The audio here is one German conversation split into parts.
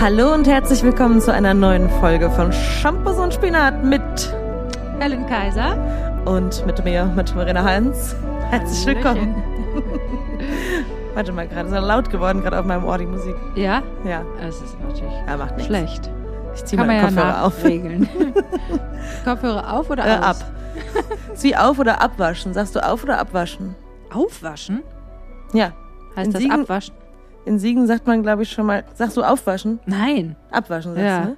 Hallo und herzlich willkommen zu einer neuen Folge von Shampoos und Spinat mit Helen Kaiser. und mit mir, mit Verena Heinz. Herzlich willkommen. Warte mal, gerade ist ja laut geworden, gerade auf meinem Ohr die Musik. Ja, Ja, es ist natürlich ja macht nichts. schlecht. Ich zieh Kann man meine ja Kopfhörer auf. nachregeln. Kopfhörer auf oder Äh, ab. Zieh auf oder abwaschen? Sagst du auf oder abwaschen? Aufwaschen? Ja. Heißt In das Siegen- abwaschen? In Siegen sagt man, glaube ich, schon mal. Sagst du aufwaschen? Nein, Abwaschen, sagst Ja. du, ne?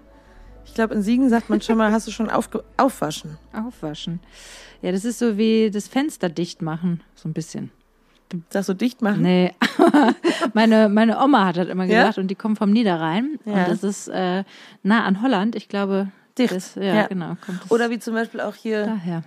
Ich glaube, in Siegen sagt man schon mal, hast du schon aufge aufwaschen? aufwaschen. Ja, das ist so wie das Fenster dicht machen, so ein bisschen. Sagst du dicht machen? Nee, meine, meine Oma hat das immer Ja? gesagt und die kommt vom Niederrhein Ja. und das ist äh, nah an Holland. Ich glaube, Dicht. Das, ja, Ja. genau. Oder wie zum Beispiel auch hier, daher.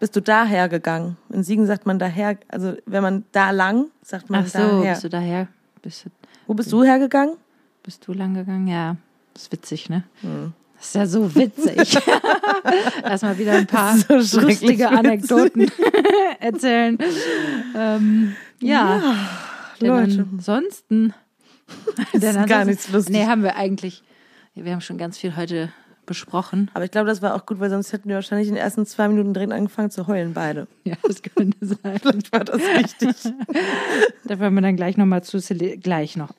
bist du daher gegangen? In Siegen sagt man daher, also wenn man da lang, sagt man Ach so, daher. bist du daher? Bist du, Wo bist du hergegangen? bist du lang gegangen? Ja, das ist witzig, ne? Hm. Das ist ja so witzig. Erstmal wieder ein paar So lustige. Anekdoten erzählen. Ähm, ja, denn Leute. ansonsten. Denn ist gar ansonsten- nichts lustig. Nee, haben wir eigentlich. Wir haben schon ganz viel heute besprochen. Aber ich glaube, das war auch gut, weil sonst hätten wir wahrscheinlich in den ersten zwei Minuten drin angefangen zu heulen, beide. Ja, das könnte sein. Vielleicht war das wichtig. Da werden wir dann gleich nochmal zu Celine, gleich noch.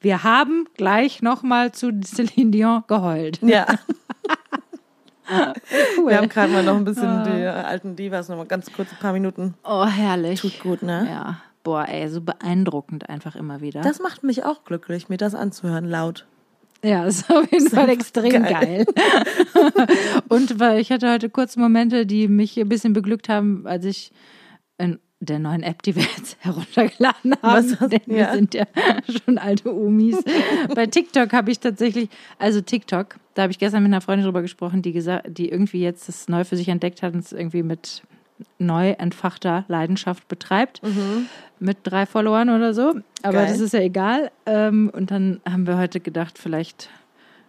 Wir haben gleich nochmal zu Celine Dion geheult. ja, Cool. wir haben gerade mal noch ein bisschen die alten Divas, noch mal ganz kurz ein paar Minuten. oh, herrlich. Tut gut, ne? Ja, boah, ey, so beeindruckend einfach immer wieder. Das macht mich auch glücklich, mir das anzuhören, laut. Ja, ist auf jeden Fall extrem geil. geil. Und weil ich hatte heute kurze Momente, die mich ein bisschen beglückt haben, als ich in der neuen App, die wir jetzt heruntergeladen haben, Was denn wir ja. sind ja schon alte Umis. Bei TikTok habe ich tatsächlich, also TikTok, da habe ich gestern mit einer Freundin drüber gesprochen, die gesagt, die irgendwie jetzt das neu für sich entdeckt hat und es irgendwie mit neu entfachter Leidenschaft betreibt. Mit drei Followern oder so. Aber Geil. das ist ja egal. Ähm, und dann haben wir heute gedacht, vielleicht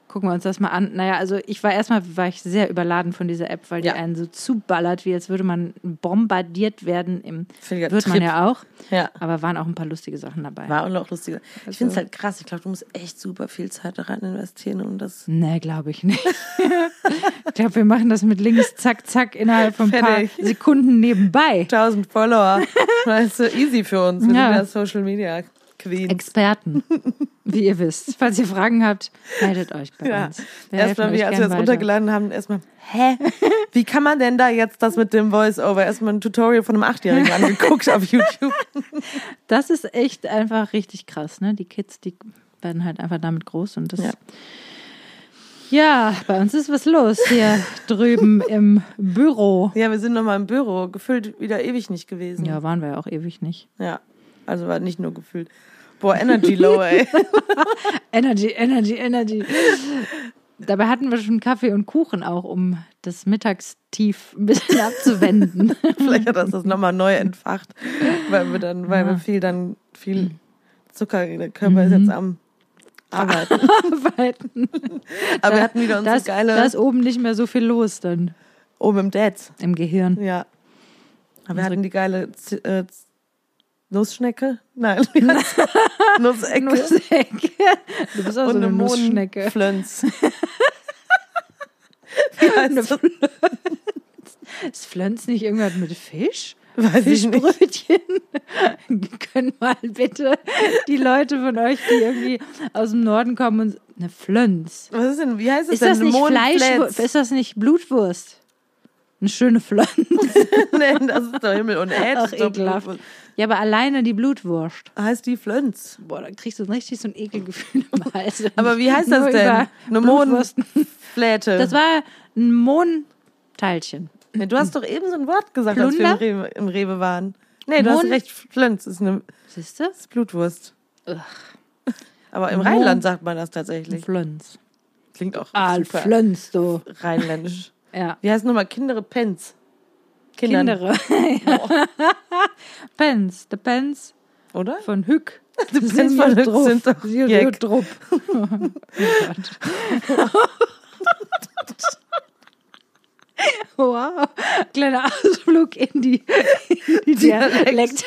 gucken wir uns das mal an. Naja, also ich war erstmal war ich sehr überladen von dieser App, weil die Ja. einen so zuballert, wie als würde man bombardiert werden. Im, Völliger wird man Trip. ja auch. Ja. Aber waren auch ein paar lustige Sachen dabei. War auch noch lustiger. Ich Also- finde es halt krass. Ich glaube, du musst echt super viel Zeit rein investieren, um das. Nee, glaube ich nicht. ich glaube, wir machen das mit links, zack, zack, innerhalb von ein paar. Sekunden nebenbei. 1000 Follower. Weißt du, easy für uns. Sind ja Social Media Queens. Experten, wie ihr wisst. Falls ihr Fragen habt, meldet euch bei Ja. uns. Wir Erstmal, wie als wir das weiter. runtergeladen haben, erstmal, hä? Wie kann man denn da jetzt das mit dem Voice-Over? Erstmal ein Tutorial von einem Achtjährigen angeguckt auf YouTube. Das ist echt einfach richtig krass, ne? Die Kids, die werden halt einfach damit groß und das. Ja. Ja, bei uns ist was los hier drüben im Büro. Ja, wir sind nochmal im Büro, gefühlt wieder ewig nicht gewesen. Ja, waren wir ja auch ewig nicht. Ja. Also war nicht nur gefühlt. Boah, Energy Low, ey. Energy, Energy, Energy. Dabei hatten wir schon Kaffee und Kuchen auch, um das Mittagstief ein bisschen abzuwenden. Vielleicht hat das das nochmal neu entfacht, weil wir dann, weil wir viel dann, viel Zucker, der Körper ist jetzt am Arbeiten. Arbeiten. Aber wir hatten wieder Da unsere ist, geile, da ist oben nicht mehr so viel los dann oben im Dads. im Gehirn. Ja. Aber wir hatten die geile Z äh, Nussschnecke? Nein, das? Nussecke. Nussecke. Du bist auch so eine Nussschnecke. Mohnflönz. wie heißt das? Ist Flönz nicht irgendwas mit Fisch? Weiß. Fischbrötchen? Können mal bitte die Leute von euch, die irgendwie aus dem Norden kommen und eine Flönz. Was ist denn, wie heißt es Ist denn? das nicht Fleisch? Ist das nicht Blutwurst? Eine schöne Flönz. nee, das ist doch Himmel und Erd. Ach, ekelhaft. Blutwurst. Ja, aber alleine die Blutwurst. Heißt die Flönz. Boah, da kriegst du richtig so ein Ekelgefühl im Hals. Aber wie heißt das denn? Eine Mohnfläte. Das war ein Mohnteilchen. nee, du hast doch eben so ein Wort gesagt, als wir im Plunder? Rewe, im Rewe waren. Nee, du hast Mohn- recht. Flönz ist eine Siehst du? ist Blutwurst. Ugh. Aber im Mohn- Rheinland sagt man das tatsächlich. Flönz. Klingt auch Ah, super Flönz, du. rheinländisch. Ja. Wie heißt nochmal Kindere Pens? Kindern, Kindere. Pens. Der Pens oder? von Hück. Die Pens von Hück sind doch Jack. Drupp. Oh Gott. Wow. Kleiner Ausflug in die, in die Dialekt. Dialekte.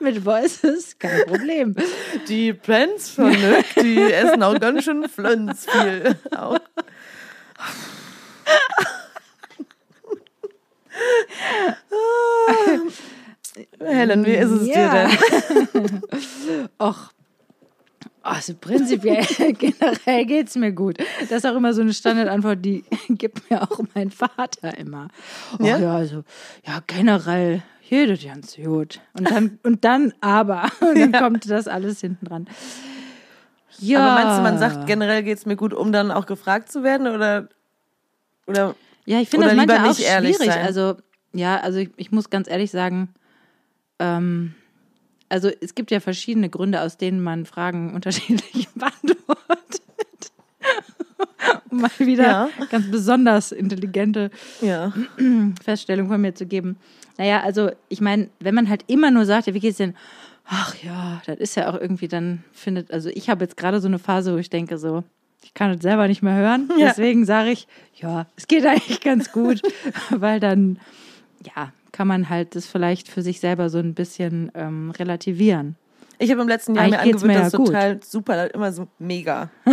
Mit Voices kein Problem. Die Plants von Nick, die essen auch ganz schön Flönz viel. Auch. Helen, wie ist es Ja. dir denn? Och. Also prinzipiell, generell geht's mir gut. Das ist auch immer so eine Standardantwort, die gibt mir auch mein Vater immer. Oh, Ja? ja? also, ja, generell, jeder ganz gut. Und dann, und dann aber, und dann kommt das alles hinten dran. Ja. Aber meinst du, man sagt generell geht es mir gut, um dann auch gefragt zu werden? Oder, oder Ja, ich finde das manchmal auch schwierig. sein. Also, ja, also ich, ich muss ganz ehrlich sagen, ähm, also es gibt ja verschiedene Gründe, aus denen man Fragen unterschiedlich beantwortet. um mal wieder Ja. ganz besonders intelligente ja. Feststellung von mir zu geben. Naja, also ich meine, wenn man halt immer nur sagt, ja, wie geht's denn? Ach ja, das ist ja auch irgendwie dann findet, also ich habe jetzt gerade so eine Phase, wo ich denke so, ich kann es selber nicht mehr hören. Ja. Deswegen sage ich, ja, es geht eigentlich ganz gut, weil dann, ja, kann man halt das vielleicht für sich selber so ein bisschen ähm, relativieren. Ich habe im letzten Jahr Eigentlich mir angewöhnt, mir das ja gut. total super, immer so mega.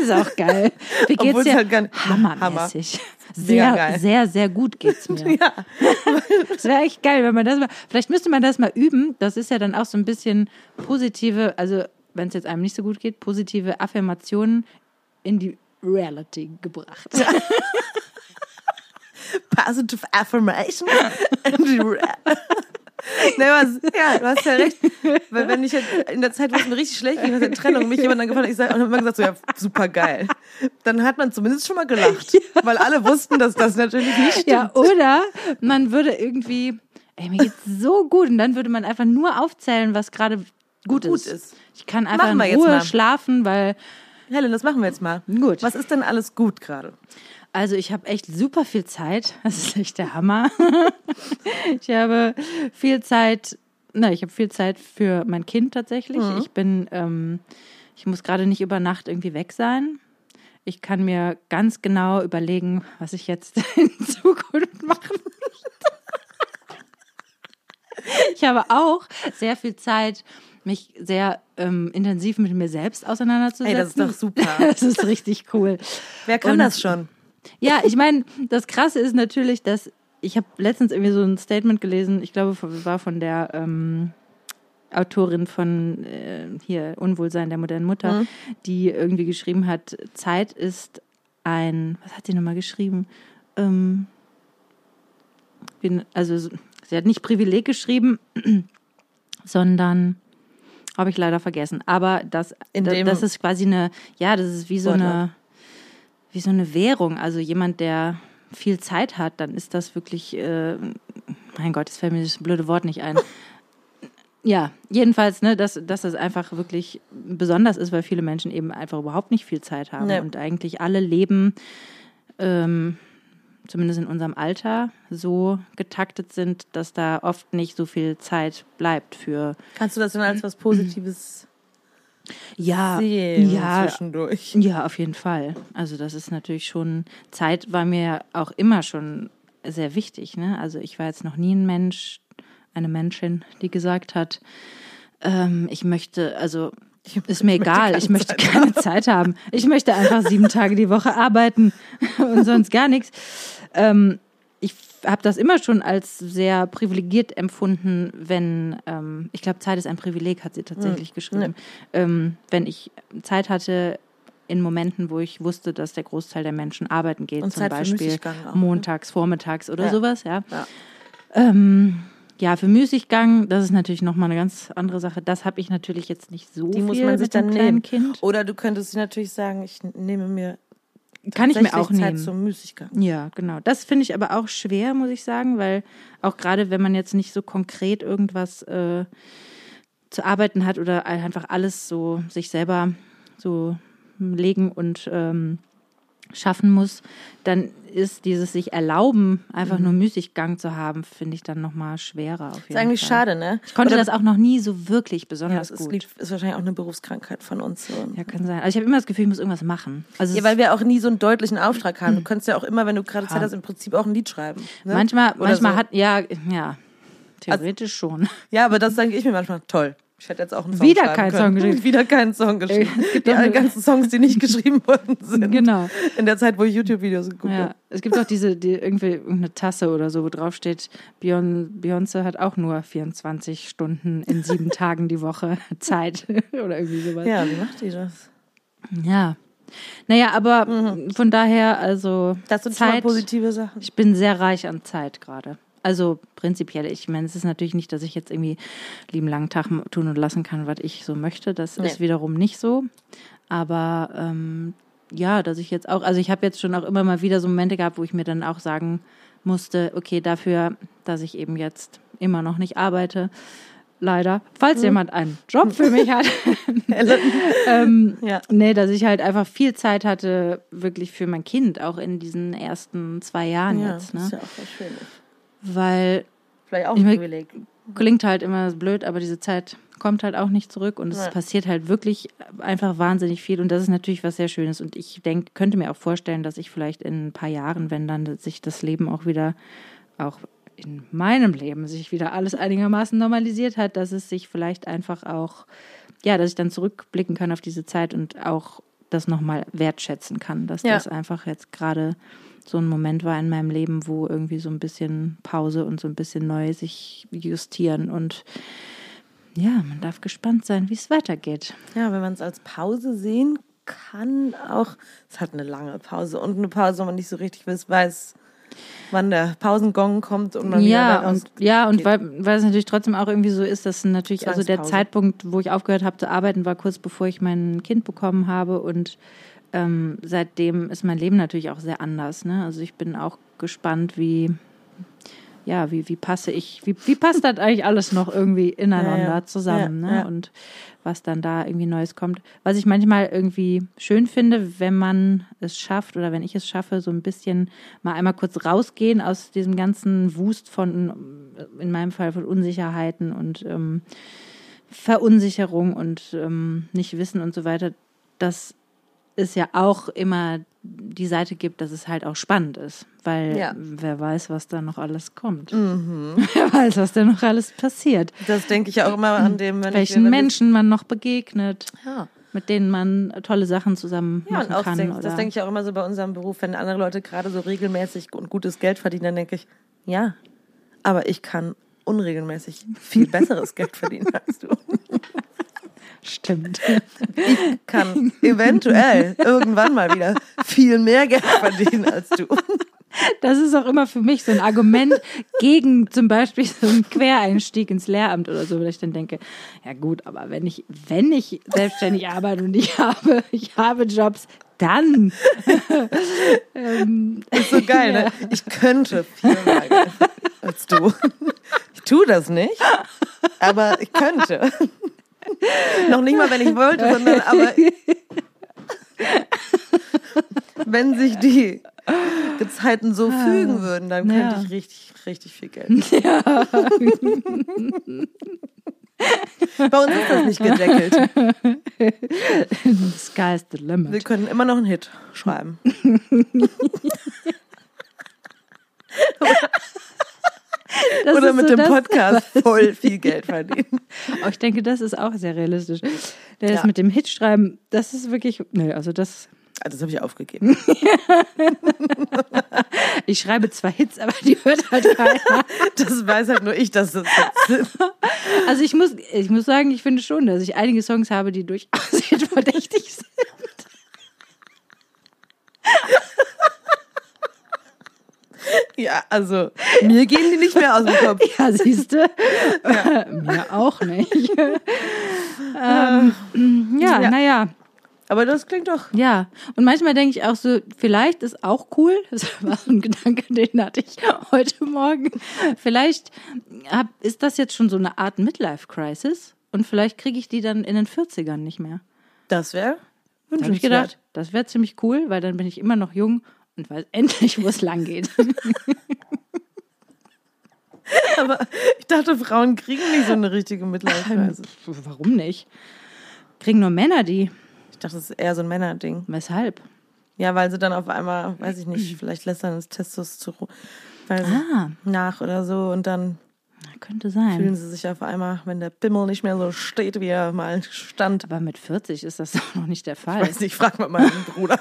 Das ist auch geil. Wie geht's Obwohl es dir? halt gar Hammermäßig. Mega Sehr, geil. sehr, sehr gut geht's mir. Ja. Das wäre echt geil, wenn man das mal. Vielleicht müsste man das mal üben. Das ist ja dann auch so ein bisschen positive, also wenn es jetzt einem nicht so gut geht, positive Affirmationen in die Reality gebracht. Positive Affirmation. And the ra- nee, was, ja, du hast ja recht. Weil wenn ich jetzt in der Zeit, wo es mir richtig schlecht ging, nach der Trennung, mich jemand dann gefragt hat, ich sag, und hat immer gesagt, so, ja, super geil. Dann hat man zumindest schon mal gelacht. Weil alle wussten, dass das natürlich nicht stimmt. Ja, oder man würde irgendwie, ey, mir geht's so gut und dann würde man einfach nur aufzählen, was gerade gut, Gut ist. ist. Ich kann einfach in jetzt Ruhe mal. schlafen, weil Helen, das machen wir jetzt mal. Gut. Was ist denn alles gut gerade? Also ich habe echt super viel Zeit. Das ist echt der Hammer. ich habe viel Zeit, na, ich habe viel Zeit für mein Kind tatsächlich. Ich bin, ähm, ich muss gerade nicht über Nacht irgendwie weg sein. Ich kann mir ganz genau überlegen, was ich jetzt in Zukunft machen möchte. Ich habe auch sehr viel Zeit, mich sehr ähm, intensiv mit mir selbst auseinanderzusetzen. Ey, das ist doch super. Das ist richtig cool. Wer kann Und- das schon? Ja, ich meine, das Krasse ist natürlich, dass ich habe letztens irgendwie so ein Statement gelesen, ich glaube, war von der ähm, Autorin von äh, hier Unwohlsein der modernen Mutter, die irgendwie geschrieben hat, Zeit ist ein, was hat sie nochmal geschrieben? Ähm, also sie hat nicht Privileg geschrieben, sondern habe ich leider vergessen. Aber das, da- das ist quasi eine, ja, das ist wie so Wortlaut. eine, wie so eine Währung. Also jemand, der viel Zeit hat, dann ist das wirklich, äh, mein Gott, jetzt fällt mir das blöde Wort nicht ein. Ja, jedenfalls, ne, dass, dass das einfach wirklich besonders ist, weil viele Menschen eben einfach überhaupt nicht viel Zeit haben Nee. und eigentlich alle leben, ähm, zumindest in unserem Alter, so getaktet sind, dass da oft nicht so viel Zeit bleibt für Kannst du das denn als was Positives ja, sehen ja, zwischendurch? ja, auf jeden Fall. Also das ist natürlich schon, Zeit war mir auch immer schon sehr wichtig. Ne? Also ich war jetzt noch nie ein Mensch, eine Menschin, die gesagt hat, ähm, ich möchte, also ist mir egal, ich möchte Zeit keine Zeit haben. Ich möchte einfach sieben Tage die Woche arbeiten und sonst gar nichts. Ähm, ich habe das immer schon als sehr privilegiert empfunden, wenn, ähm, ich glaube, Zeit ist ein Privileg, hat sie tatsächlich Hm. geschrieben. Ähm, wenn ich Zeit hatte in Momenten, wo ich wusste, dass der Großteil der Menschen arbeiten geht, Und zum Zeit Beispiel auch, ne? montags, vormittags oder Ja. sowas, ja. Ja. Ähm, ja, für Müßiggang, das ist natürlich nochmal eine ganz andere Sache. Das habe ich natürlich jetzt nicht so Die viel muss man sich dann nehmen. Kind. Oder du könntest natürlich sagen, ich nehme mir Kann ich mir auch Zeit nehmen. zum Müßiggang. Ja, genau. Das finde ich aber auch schwer, muss ich sagen, weil auch gerade wenn man jetzt nicht so konkret irgendwas äh, zu arbeiten hat oder einfach alles so sich selber so legen und ähm, schaffen muss, dann ist dieses sich erlauben, einfach nur Müßiggang zu haben, finde ich dann nochmal schwerer. Auf jeden Mhm. Ist eigentlich Fall. schade, ne? Ich konnte Oder- das auch noch nie so wirklich Ja, besonders das ist, gut. liegt, ist wahrscheinlich auch eine Berufskrankheit von uns. So. Ja, kann sein. Also ich habe immer das Gefühl, ich muss irgendwas machen. Also Ja, weil wir auch nie so einen deutlichen Auftrag haben. Du könntest ja auch immer, wenn du gerade Zeit Ja. hast, im Prinzip auch ein Lied schreiben. Ne? Manchmal, Oder manchmal so. hat, ja, ja, Theoretisch schon. Ja, aber das denke ich mir manchmal, toll. Ich hätte jetzt auch einen Song Wieder keinen. Song geschrieben. Wieder keinen Song geschrieben. Es gibt Die eine- ganzen Songs, die nicht geschrieben worden sind. Genau. In der Zeit, wo ich YouTube-Videos geguckt Ja, habe. es gibt auch diese, die irgendwie irgendeine Tasse oder so, wo drauf steht, Beyon- Beyoncé hat auch nur 24 Stunden in sieben Tagen die Woche Zeit oder irgendwie sowas. Ja, wie macht die das? Ja. Naja, aber von daher, also Mhm. Das sind schon mal Zeit, positive Sachen. ich bin sehr reich an Zeit gerade. Also prinzipiell, ich meine, es ist natürlich nicht, dass ich jetzt irgendwie lieben langen Tag tun und lassen kann, was ich so möchte. Das Nee. ist wiederum nicht so. Aber ähm, ja, dass ich jetzt auch, also ich habe jetzt schon auch immer mal wieder so Momente gehabt, wo ich mir dann auch sagen musste, okay, dafür, dass ich eben jetzt immer noch nicht arbeite, leider, falls jemand einen Job für mich hat, ähm, Ja. nee, dass ich halt einfach viel Zeit hatte, wirklich für mein Kind, auch in diesen ersten zwei Jahren Ja, jetzt, das ist ne? ja auch voll schön. Weil Vielleicht auch ein Privileg. klingt halt immer blöd, aber diese Zeit kommt halt auch nicht zurück und es Ja. passiert halt wirklich einfach wahnsinnig viel und das ist natürlich was sehr Schönes und ich denk, könnte mir auch vorstellen, dass ich vielleicht in ein paar Jahren, wenn dann sich das Leben auch wieder, auch in meinem Leben sich wieder alles einigermaßen normalisiert hat, dass es sich vielleicht einfach auch, ja, dass ich dann zurückblicken kann auf diese Zeit und auch das nochmal wertschätzen kann, dass Ja. das einfach jetzt gerade so ein Moment war in meinem Leben, wo irgendwie so ein bisschen Pause und so ein bisschen neu sich justieren und ja, man darf gespannt sein, wie es weitergeht. Ja, wenn man es als Pause sehen kann, auch. Es hat eine lange Pause und eine Pause, wo man nicht so richtig weiß, weiß wann der Pausengong kommt und man Ja, wieder und, ja, und weil, weil es natürlich trotzdem auch irgendwie so ist, dass natürlich, also der. Zeitpunkt, wo ich aufgehört habe zu arbeiten, war kurz bevor ich mein Kind bekommen habe und ähm, seitdem ist mein Leben natürlich auch sehr anders. Ne? Also ich bin auch gespannt, wie, ja, wie, wie passe ich, wie, wie passt das eigentlich alles noch irgendwie ineinander Ja, ja. zusammen, Ja, ne? ja. Und was dann da irgendwie Neues kommt. Was ich manchmal irgendwie schön finde, wenn man es schafft oder wenn ich es schaffe, so ein bisschen mal einmal kurz rausgehen aus diesem ganzen Wust von, in meinem Fall von Unsicherheiten und ähm, Verunsicherung und ähm, nicht wissen und so weiter, dass es ja auch immer die Seite gibt, dass es halt auch spannend ist, weil Ja. wer weiß, was da noch alles kommt. Wer weiß, was da noch alles passiert. Das denke ich auch immer an dem, wenn Welchen Menschen man noch begegnet, Ja. mit denen man tolle Sachen zusammen Ja, und machen auch kann. denk, das denke ich auch immer so bei unserem Beruf, wenn andere Leute gerade so regelmäßig und gutes Geld verdienen, dann denke ich, ja, aber ich kann unregelmäßig viel besseres Geld verdienen als du. Stimmt. Kann eventuell irgendwann mal wieder viel mehr Geld verdienen als du. Das ist auch immer für mich so ein Argument gegen zum Beispiel so einen Quereinstieg ins Lehramt oder so, weil ich dann denke, ja gut, aber wenn ich, wenn ich selbstständig arbeite und ich habe, ich habe Jobs, dann. ähm, Ist so geil, ne? Ich könnte viel mehr als du. Ich tue das nicht, aber ich könnte. Noch nicht mal, wenn ich wollte, sondern aber wenn sich die Gezeiten so fügen würden, dann könnte Ja. ich richtig, richtig viel Geld. Bei uns ist das nicht gedeckelt. the sky's the Wir limit. können immer noch einen Hit schreiben. Das Oder mit so dem Podcast voll viel Geld verdienen. Oh, ich denke, das ist auch sehr realistisch. Das Ja. mit dem Hitschreiben, das ist wirklich, nö, also das, Ah, Das habe ich aufgegeben. ich schreibe zwar Hits, aber die hört halt keiner. Das weiß halt nur ich, dass das jetzt Also ich muss, ich muss sagen, ich finde schon, dass ich einige Songs habe, die durchaus verdächtig sind. Ja, also mir gehen die nicht mehr aus dem Kopf. Ja, siehst du? Mir auch nicht. ähm, ja, Ja. naja. Aber das klingt doch. Ja, und manchmal denke ich auch so, vielleicht ist auch cool, das war so ein Gedanke, den hatte ich heute Morgen, vielleicht hab, ist das jetzt schon so eine Art Midlife-Crisis und vielleicht kriege ich die dann in den 40ern nicht mehr. Das wäre Da habe ich wünschenswert. gedacht, das wäre ziemlich cool, weil dann bin ich immer noch jung und weiß endlich, wo es lang geht. Aber ich dachte, Frauen kriegen nicht so eine richtige Midlife-Crisis. Warum nicht? Kriegen nur Männer die. Ich dachte, das ist eher so ein Männerding. Weshalb? Ja, weil sie dann auf einmal, weiß ich nicht, vielleicht lässt dann das Testosteron Ah. nach oder so und dann könnte sein. Fühlen sie sich auf einmal, wenn der Pimmel nicht mehr so steht, wie er mal stand. Aber mit 40 ist das doch noch nicht der Fall. Weiß nicht, frag mal meinen Bruder.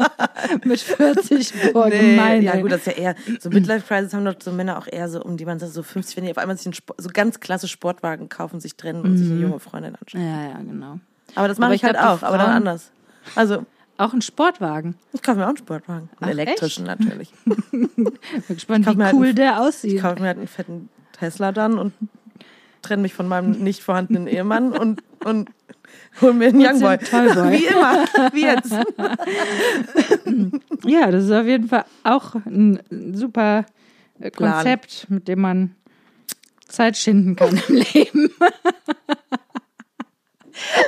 mit 40, boah, Nee, gemein. ja gut, das ist ja eher, so Midlife Crisis haben doch so Männer auch eher so um die man sagt, so 50, wenn die auf einmal sich einen Sport, so ganz klasse Sportwagen kaufen, sich trennen und sich eine junge Freundin anschauen. Ja, ja, genau. Aber das mache ich, ich halt auch, aber dann anders. Also, Auch ein Sportwagen. ich kaufe mir auch einen Sportwagen. Einen Ach, elektrischen natürlich. Bin gespannt, wie halt cool einen- der Ich aussieht. kaufe mir halt einen fetten Tesla dann und trenne mich von meinem nicht vorhandenen Ehemann und, und hol mir einen Youngboy. Wie immer, wie jetzt. Ja, das ist auf jeden Fall auch ein super äh, Plan. Konzept, mit dem man Zeit schinden kann im Leben.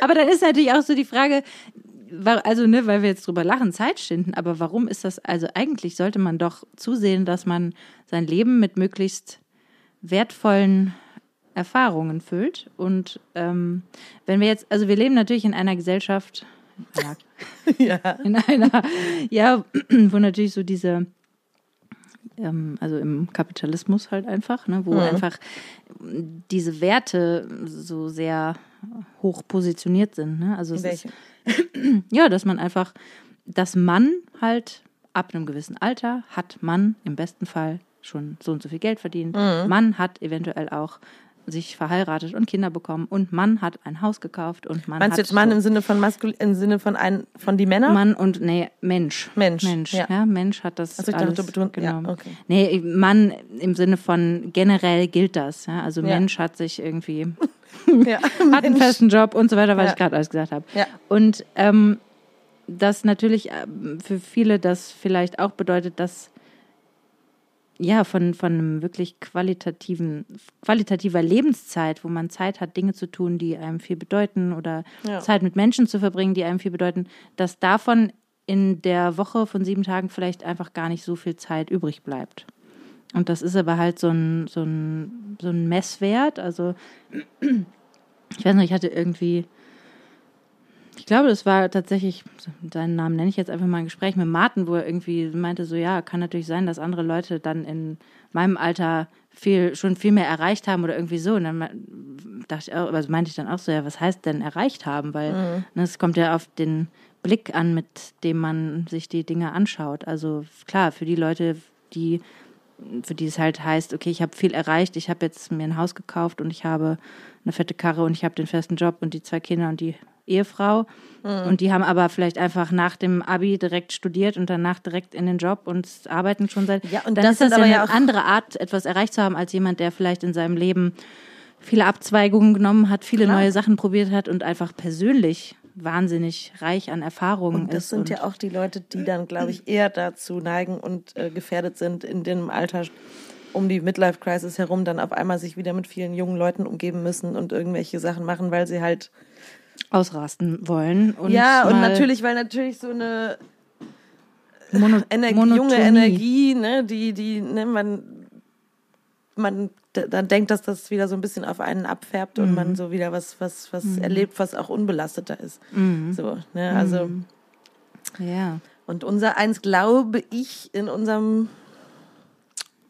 aber dann ist natürlich auch so die Frage, also ne, weil wir jetzt drüber lachen, Zeit schinden, aber warum ist das, also eigentlich sollte man doch zusehen, dass man sein Leben mit möglichst wertvollen Erfahrungen füllt. Und ähm, wenn wir jetzt, also wir leben natürlich in einer Gesellschaft, ja, Ja. in einer, ja, wo natürlich so diese, ähm, also im Kapitalismus halt einfach, ne, wo einfach diese Werte so sehr hoch positioniert sind. Ne? Also es ist, Welche? ja, dass man einfach, dass Mann halt ab einem gewissen Alter hat Mann im besten Fall schon so und so viel Geld verdient. Mhm. Mann hat eventuell auch sich verheiratet und Kinder bekommen und Mann hat ein Haus gekauft und Mann Meinst du jetzt Mann so- im Sinne von maskul im Sinne von ein, von die Männer? Mann und nee, Mensch. Mensch, Mensch, ja. ja. Mensch hat das Also ich alles dachte, du betonst- ja, genau. okay. Nee, Mann im Sinne von generell gilt das, ja? Also Ja. Mensch hat sich irgendwie hat einen festen Job und so weiter, was ich gerade alles gesagt habe. Und ähm, das natürlich ähm, für viele das vielleicht auch bedeutet, dass ja, von, von einem wirklich qualitativen, qualitativer Lebenszeit, wo man Zeit hat, Dinge zu tun, die einem viel bedeuten oder Ja. Zeit mit Menschen zu verbringen, die einem viel bedeuten, dass davon in der Woche von sieben Tagen vielleicht einfach gar nicht so viel Zeit übrig bleibt. Und das ist aber halt so ein, so ein, so ein Messwert. Also, ich weiß nicht, ich hatte irgendwie, ich glaube, das war tatsächlich, seinen Namen nenne ich jetzt einfach mal ein Gespräch mit Martin, wo er irgendwie meinte, so ja, kann natürlich sein, dass andere Leute dann in meinem Alter viel, schon viel mehr erreicht haben oder irgendwie so. Und dann dachte ich auch, also meinte ich dann auch so, ja, was heißt denn erreicht haben? Weil ne, es kommt ja auf den Blick an, mit dem man sich die Dinge anschaut. Also klar, für die Leute, die für die es halt heißt, okay, ich habe viel erreicht, ich habe jetzt mir ein Haus gekauft und ich habe eine fette Karre und ich habe den festen Job und die zwei Kinder und die Ehefrau. Und die haben aber vielleicht einfach nach dem Abi direkt studiert und danach direkt in den Job und arbeiten schon seit. Ja, und dann das ist das ja aber eine ja auch- andere Art, etwas erreicht zu haben, als jemand, der vielleicht in seinem Leben viele Abzweigungen genommen hat, viele Klar. neue Sachen probiert hat und einfach persönlich wahnsinnig reich an Erfahrungen Und das ist. sind ja auch die Leute, die dann, glaube ich, eher dazu neigen und äh, gefährdet sind, in dem Alter um die Midlife Crisis herum dann auf einmal sich wieder mit vielen jungen Leuten umgeben müssen und irgendwelche Sachen machen, weil sie halt ausrasten wollen. Und ja und natürlich, weil natürlich so eine Mono Energie, junge Energie, ne, die die ne, man man dann denkt, dass das wieder so ein bisschen auf einen abfärbt und Mhm. man so wieder was was was erlebt, was auch unbelasteter ist. Mhm. So, ne, also Ja. Und unser eins, glaube ich, in unserem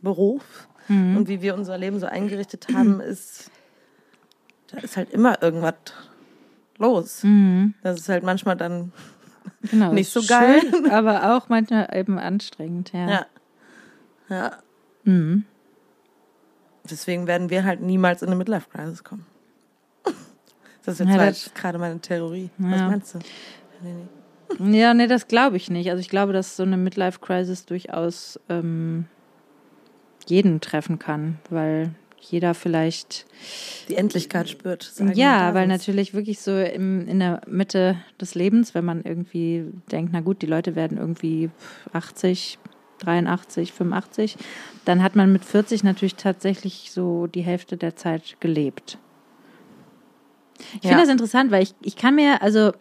Beruf Mhm. und wie wir unser Leben so eingerichtet haben, ist, da ist halt immer irgendwas los. Mhm. Das ist halt manchmal dann, Genau, Nicht so geil. Schön, aber auch manchmal eben anstrengend, ja. ja. Ja. Mhm. Deswegen werden wir halt niemals in eine Midlife Crisis kommen. Das ist jetzt Ja, jetzt gerade meine Theorie. Was Ja. meinst du? Nee, nee. Ja, nee, das glaube ich nicht. Also ich glaube, dass so eine Midlife-Crisis durchaus ähm, jeden treffen kann, weil jeder vielleicht Die Endlichkeit spürt. Ja, weil natürlich wirklich so im, in der Mitte des Lebens, wenn man irgendwie denkt, na gut, die Leute werden irgendwie 80, 83, 85, dann hat man mit 40 natürlich tatsächlich so die Hälfte der Zeit gelebt. Ich Ja. finde das interessant, weil ich, ich kann mir, also,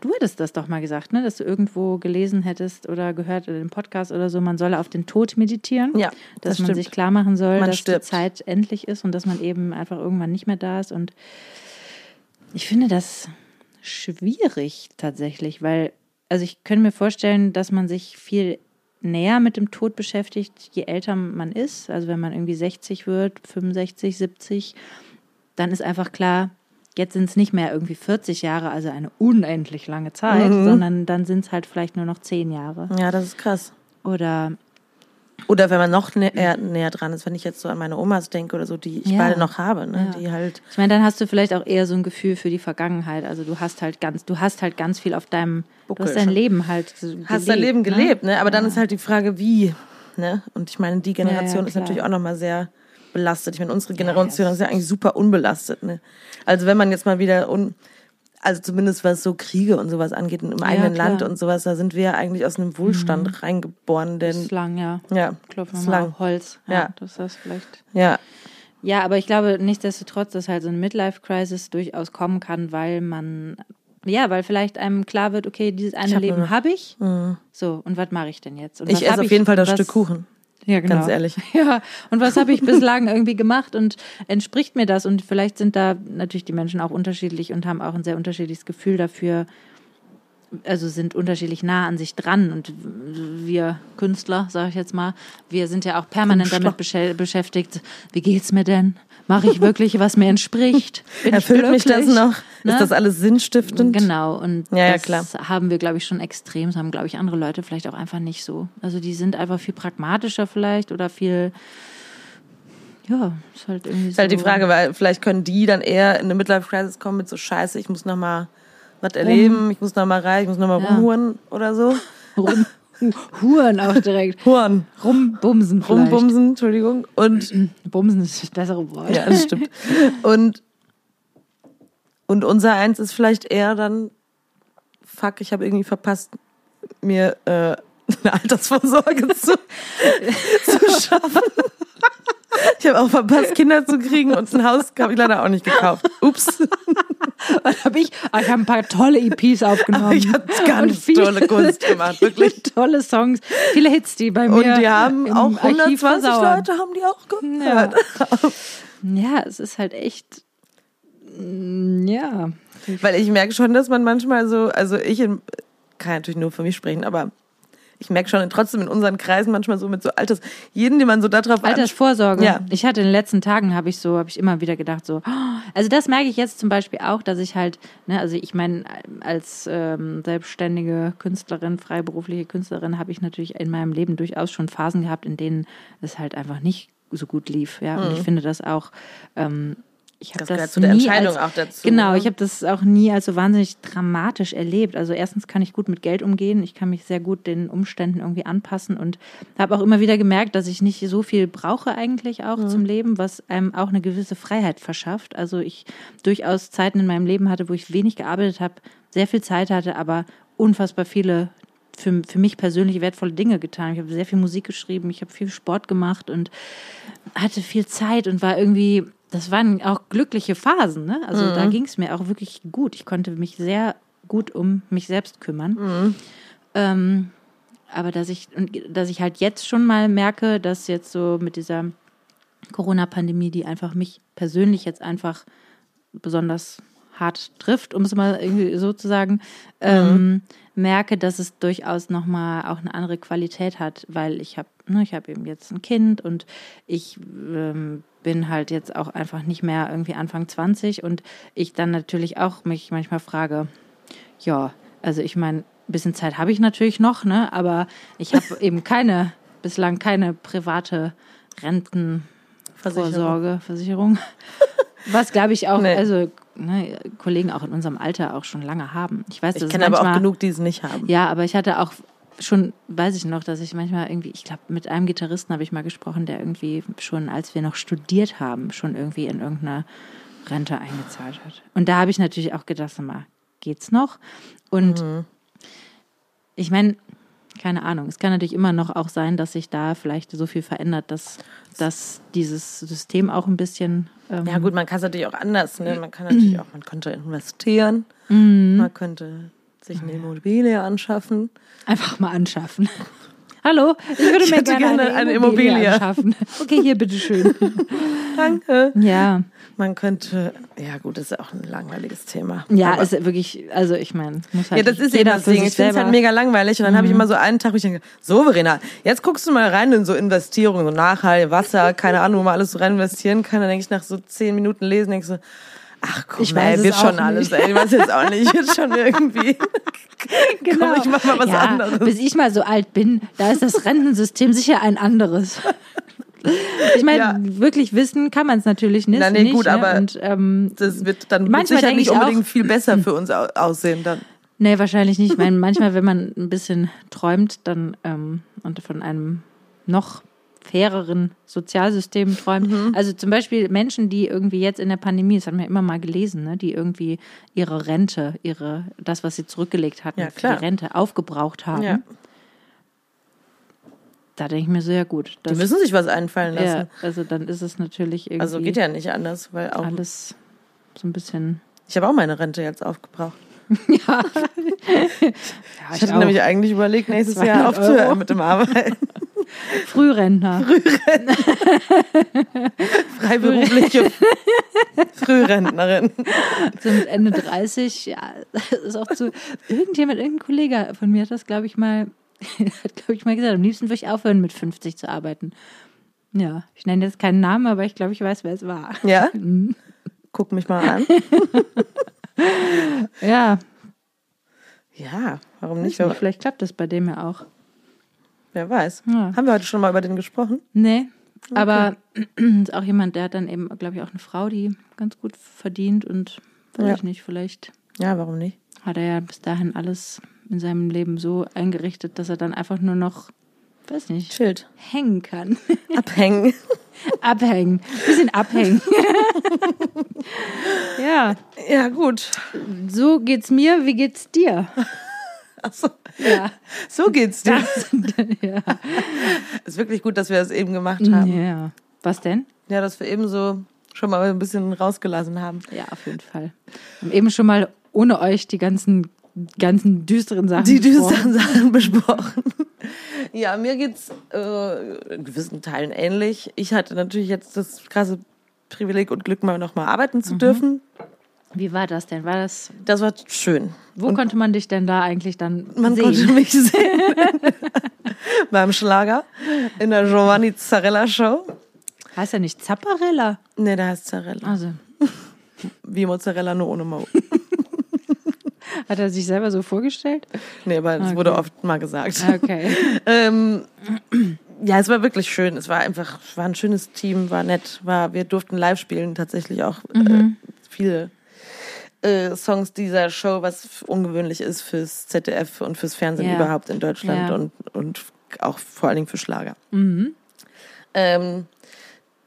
du hättest das doch mal gesagt, ne, dass du irgendwo gelesen hättest oder gehört in einem Podcast oder so, man solle auf den Tod meditieren Ja, dass das man stimmt. sich klar machen soll, Man dass stirbt. die Zeit endlich ist und dass man eben einfach irgendwann nicht mehr da ist. Und ich finde das schwierig tatsächlich, weil, also ich könnte mir vorstellen, dass man sich viel näher mit dem Tod beschäftigt, je älter man ist. Also wenn man irgendwie 60 wird, 65, 70, dann ist einfach klar, jetzt sind es nicht mehr irgendwie 40 Jahre, also eine unendlich lange Zeit, Mhm. sondern dann sind es halt vielleicht nur noch 10 Jahre. Ja, das ist krass. Oder Oder wenn man noch nä eher näher dran ist, wenn ich jetzt so an meine Omas denke oder so, die ich Ja. beide noch habe, ne? Ja. die halt. ich meine, dann hast du vielleicht auch eher so ein Gefühl für die Vergangenheit. Also du hast halt ganz, du hast halt ganz viel auf deinem, Buckel du hast dein schon. Leben halt so Hast dein Leben ne? gelebt, ne? Aber dann ist halt die Frage, wie, ne? Und ich meine, die Generation ja, ist natürlich auch nochmal sehr belastet. Ich meine, unsere Generation ist ja eigentlich super unbelastet, ne? Also wenn man jetzt mal wieder un also zumindest was so Kriege und sowas angeht im eigenen klar. Land und sowas, da sind wir ja eigentlich aus einem Wohlstand reingeboren, denn Bislang, ja. ja, Klopfen wir ist mal lang. auf Holz. Ja, Ja. das vielleicht. Ja, Ja, aber ich glaube nichtsdestotrotz, dass halt so eine Midlife-Crisis durchaus kommen kann, weil man, ja, weil vielleicht einem klar wird, okay, dieses eine hab Leben habe ich. So, und was mache ich denn jetzt? Und ich esse auf jeden Fall das was, Stück Kuchen. Ja, genau. ganz ehrlich. Ja, und was habe ich bislang irgendwie gemacht und entspricht mir das? Und vielleicht sind da natürlich die Menschen auch unterschiedlich und haben auch ein sehr unterschiedliches Gefühl dafür, also sind unterschiedlich nah an sich dran. Und wir Künstler, sage ich jetzt mal, wir sind ja auch permanent Künstler. damit beschä- beschäftigt. Wie geht's mir denn? Mache ich wirklich, was mir entspricht? Bin Erfüllt mich das noch? Ne? Ist das alles sinnstiftend? Genau, und Ja, ja, das klar. haben wir, glaube ich, schon extrem. Das haben, glaube ich, andere Leute vielleicht auch einfach nicht so. Also die sind einfach viel pragmatischer vielleicht oder viel, ja, ist halt irgendwie Ist halt so. die Frage, weil vielleicht können die dann eher in eine Midlife-Crisis kommen mit so Scheiße, ich muss noch mal was erleben, ich muss noch mal rein, ich muss noch mal Ja. rumhuren oder so. Rum, Huren auch direkt. Huren, Rumbumsen vielleicht. rumbumsen, Entschuldigung. Und Bumsen ist das bessere Wort. ja, das stimmt. Und und unser eins ist vielleicht eher dann, fuck, ich habe irgendwie verpasst, mir äh, eine Altersvorsorge zu, zu schaffen. Ich habe auch verpasst, Kinder zu kriegen und ein Haus habe ich leider auch nicht gekauft. Ups. Was habe ich? Ah, ich habe ein paar tolle EPs aufgenommen. Aber ich habe ganz Und viele- tolle Kunst gemacht, wirklich. tolle Songs, viele Hits, die bei mir Und die haben auch Archiv 120 versauern. Leute haben die auch gehört. Ja, es ist halt echt, mm, ja. Weil ich merke schon, dass man manchmal so, also ich in, kann natürlich nur für mich sprechen, aber ich merke schon trotzdem in unseren Kreisen manchmal so mit so Alters, jeden, den man so da drauf anspricht. Altersvorsorge. Ja. Ich hatte in den letzten Tagen habe ich so, habe ich immer wieder gedacht so, oh, also das merke ich jetzt zum Beispiel auch, dass ich halt, ne, also ich meine als ähm, selbstständige Künstlerin, freiberufliche Künstlerin habe ich natürlich in meinem Leben durchaus schon Phasen gehabt, in denen es halt einfach nicht so gut lief, ja. Und ich finde das auch. Ähm, ich habe Das das, gehört zu der nie Entscheidung als, auch dazu, Genau, ne? ich habe das auch nie als so wahnsinnig dramatisch erlebt. Also erstens kann ich gut mit Geld umgehen, ich kann mich sehr gut den Umständen irgendwie anpassen und habe auch immer wieder gemerkt, dass ich nicht so viel brauche eigentlich auch Mhm. zum Leben, was einem auch eine gewisse Freiheit verschafft. Also ich durchaus Zeiten in meinem Leben hatte, wo ich wenig gearbeitet habe, sehr viel Zeit hatte, aber unfassbar viele für, für mich persönlich wertvolle Dinge getan. Ich habe sehr viel Musik geschrieben, ich habe viel Sport gemacht und hatte viel Zeit und war irgendwie, das waren auch glückliche Phasen. Ne? Also da ging es mir auch wirklich gut. Ich konnte mich sehr gut um mich selbst kümmern. Ähm, aber dass ich, dass ich halt jetzt schon mal merke, dass jetzt so mit dieser Corona-Pandemie, die einfach mich persönlich jetzt einfach besonders hart trifft, um es mal irgendwie so zu sagen, ähm, merke, dass es durchaus nochmal auch eine andere Qualität hat, weil ich habe, ne, ich habe eben jetzt ein Kind und ich ähm, bin halt jetzt auch einfach nicht mehr irgendwie Anfang 20 und ich dann natürlich auch mich manchmal frage, ja, also ich meine, ein bisschen Zeit habe ich natürlich noch, ne, aber ich habe eben keine, bislang keine private Rentenvorsorge, Versicherung. Was glaube ich auch, Nee. also ne, Kollegen auch in unserem Alter auch schon lange haben. Ich weiß, Ich kenne aber auch genug, die es nicht haben. Ja, aber ich hatte auch schon, weiß ich noch, dass ich manchmal irgendwie, ich glaube, mit einem Gitarristen habe ich mal gesprochen, der irgendwie schon, als wir noch studiert haben, schon irgendwie in irgendeine Rente eingezahlt hat. Und da habe ich natürlich auch gedacht, mal, geht's noch? Und Mhm. ich meine, keine Ahnung, es kann natürlich immer noch auch sein, dass sich da vielleicht so viel verändert, dass, dass dieses System auch ein bisschen ähm, Ja gut, man kann es natürlich auch anders. Ne? Man kann natürlich auch, man könnte investieren, Mhm. man könnte sich eine Immobilie anschaffen. Einfach mal anschaffen. Hallo, ich würde Ich mir gerne, gerne eine, eine Immobilie, Immobilie. anschaffen. Okay, hier, bitteschön. Danke. Ja, Man könnte, ja gut, das ist auch ein langweiliges Thema. ja, Aber- ist wirklich, also ich meine, muss halt ja, das ist eben das Ding. Ich finde es halt mega langweilig. Und dann habe ich immer so einen Tag, wo ich denke, so Verena, jetzt guckst du mal rein in so Investierungen, so Nachhalt, Wasser, keine Ahnung, wo man alles so rein investieren kann. Dann denke ich nach so zehn Minuten lesen, denke ich so, ach komm, Ich ey, weiß es wird schon alles, ey, ich weiß jetzt auch nicht, wird schon irgendwie. Genau. ich mach mal was ja, anderes. Bis ich mal so alt bin, da ist das Rentensystem sicher ein anderes. Ich meine, Ja. wirklich wissen kann man es natürlich nicht. Na, nee, nicht, gut, ne? aber- Und, ähm, Das wird dann mit Manchmal Sicherheit nicht ich auch- unbedingt viel besser für uns au- aussehen dann. nee, wahrscheinlich nicht. Ich meine, manchmal, wenn man ein bisschen träumt dann ähm, und von einem noch faireren Sozialsystem träumt. Mhm. Also zum Beispiel Menschen, die irgendwie jetzt in der Pandemie, das haben wir immer mal gelesen, ne, die irgendwie ihre Rente, ihre, das, was sie zurückgelegt hatten, Ja, die Rente aufgebraucht haben. Ja. Da denke ich mir so, ja gut. Die müssen sich was einfallen lassen. ja, also dann ist es natürlich irgendwie Also geht ja nicht anders, weil auch alles so ein bisschen. ich habe auch meine Rente jetzt aufgebraucht. Ja, Ich hatte nämlich eigentlich überlegt, nächstes Jahr 200 aufzuhören Euro. mit dem Arbeiten. Frührentner. Freiberufliche Frührentnerin. So mit Ende 30, ja, das ist auch zu. Irgendjemand, irgendein Kollege von mir hat das, glaube ich, mal, hat, glaube ich, mal gesagt, am liebsten würde ich aufhören, mit 50 zu arbeiten. Ja, ich nenne jetzt keinen Namen, aber ich glaube, ich weiß, wer es war. Ja? Guck mich mal an. Ja, Ja, warum nicht, nicht? Vielleicht klappt das bei dem ja auch. Wer weiß. Ja. Haben wir heute schon mal über den gesprochen? Nee, aber ist auch jemand, der hat dann eben, glaube ich, auch eine Frau, die ganz gut verdient und weiß Ja. ich nicht, vielleicht Ja, warum nicht? hat er ja bis dahin alles in seinem Leben so eingerichtet, dass er dann einfach nur noch, weiß nicht, Schild. hängen kann. Abhängen. abhängen. Bisschen abhängen. ja, Ja, gut. so geht's mir. Wie geht's dir? Achso, Ja. so geht's dir. Ja. Ist wirklich gut, dass wir das eben gemacht haben. ja. Was denn? Ja, dass wir eben so schon mal ein bisschen rausgelassen haben. Ja, auf jeden Fall. Wir haben eben schon mal ohne euch die ganzen, ganzen düsteren Sachen Die besprochen. düsteren Sachen besprochen. Ja, mir geht's äh, in gewissen Teilen ähnlich. Ich hatte natürlich jetzt das krasse Privileg und Glück, mal nochmal arbeiten zu dürfen. Wie war das denn? War das, Das war schön. wo konnte man dich denn da eigentlich dann Man sehen? konnte mich sehen beim Schlager in der Giovanni Zarella Show. heißt ja nicht Zapparella. Nee, der heißt Zarella. Also, Wie Mozzarella, nur ohne Mo. hat er sich selber so vorgestellt? Nee, aber das Okay. wurde oft mal gesagt. Okay. Ähm, ja, es war wirklich schön. Es war einfach, es war ein schönes Team, war nett, war, wir durften live spielen, tatsächlich auch äh, viele äh, Songs dieser Show, was ungewöhnlich ist fürs ZDF und fürs Fernsehen Ja. überhaupt in Deutschland Ja. und, und auch vor allen Dingen für Schlager. Ähm,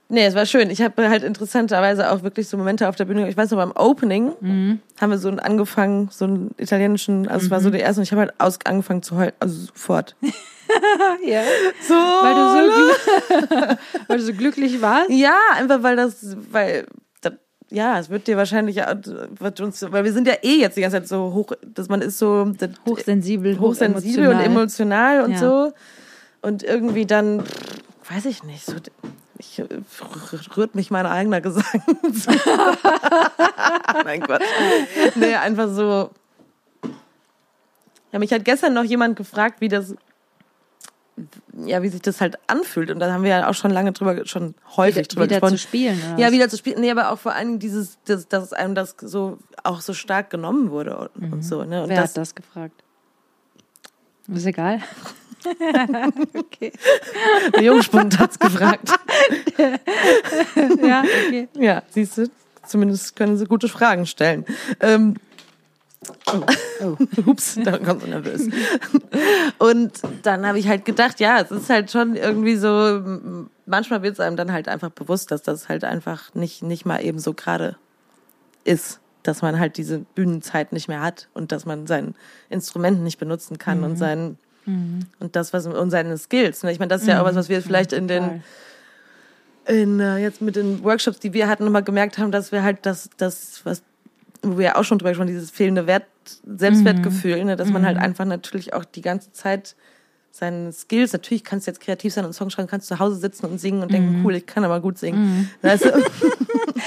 nee, es war schön. Ich habe halt interessanterweise auch wirklich so Momente auf der Bühne. Ich weiß noch, beim Opening haben wir so einen angefangen, so einen italienischen, also es war so der erste und ich habe halt aus, angefangen zu heulen, also sofort. ja. So, Weil du, so glü- weil du so glücklich warst? Ja, einfach weil das, weil, ja, es wird dir wahrscheinlich, äh, wird uns, weil wir sind ja eh jetzt die ganze Zeit so hoch, dass man ist so das, Hochsensibel, hochsensibel und emotional und Ja. so. Und irgendwie dann, weiß ich nicht, so, ich, äh, rührt mich mein eigener Gesang. Nein, Quatsch. Nee, einfach so. Ja, mich hat gestern noch jemand gefragt, wie das, ja, wie sich das halt anfühlt. Und da haben wir ja auch schon lange drüber, schon häufig Wieder, drüber wieder gesprochen. zu spielen. Oder Ja, wieder zu spielen. Nee, aber auch vor allen Dingen dieses, dass, dass einem das so auch so stark genommen wurde und, und so. Ne? Und Mhm. Wer das, hat das gefragt? Ist egal. okay. der Jungspund hat's gefragt. Ja, okay. Ja, siehst du, zumindest können sie gute Fragen stellen. Ähm, Oh. Ups, da kommt so nervös. Und dann habe ich halt gedacht, ja, es ist halt schon irgendwie so, manchmal wird es einem dann halt einfach bewusst, dass das halt einfach nicht, nicht mal eben so gerade ist, dass man halt diese Bühnenzeit nicht mehr hat und dass man sein Instrument nicht benutzen kann und sein und das, was und seine Skills. Ne? Ich meine, das ist ja auch was, was wir vielleicht in den in, äh, jetzt mit den Workshops, die wir hatten, nochmal gemerkt haben, dass wir halt das, das was, wo wir ja auch schon drüber gesprochen haben, dieses fehlende Wert, Selbstwertgefühl, ne, dass man halt einfach natürlich auch die ganze Zeit seinen Skills. Natürlich kannst du jetzt kreativ sein und Song schreiben, kannst zu Hause sitzen und singen und denken, cool, ich kann aber gut singen. Weißt du?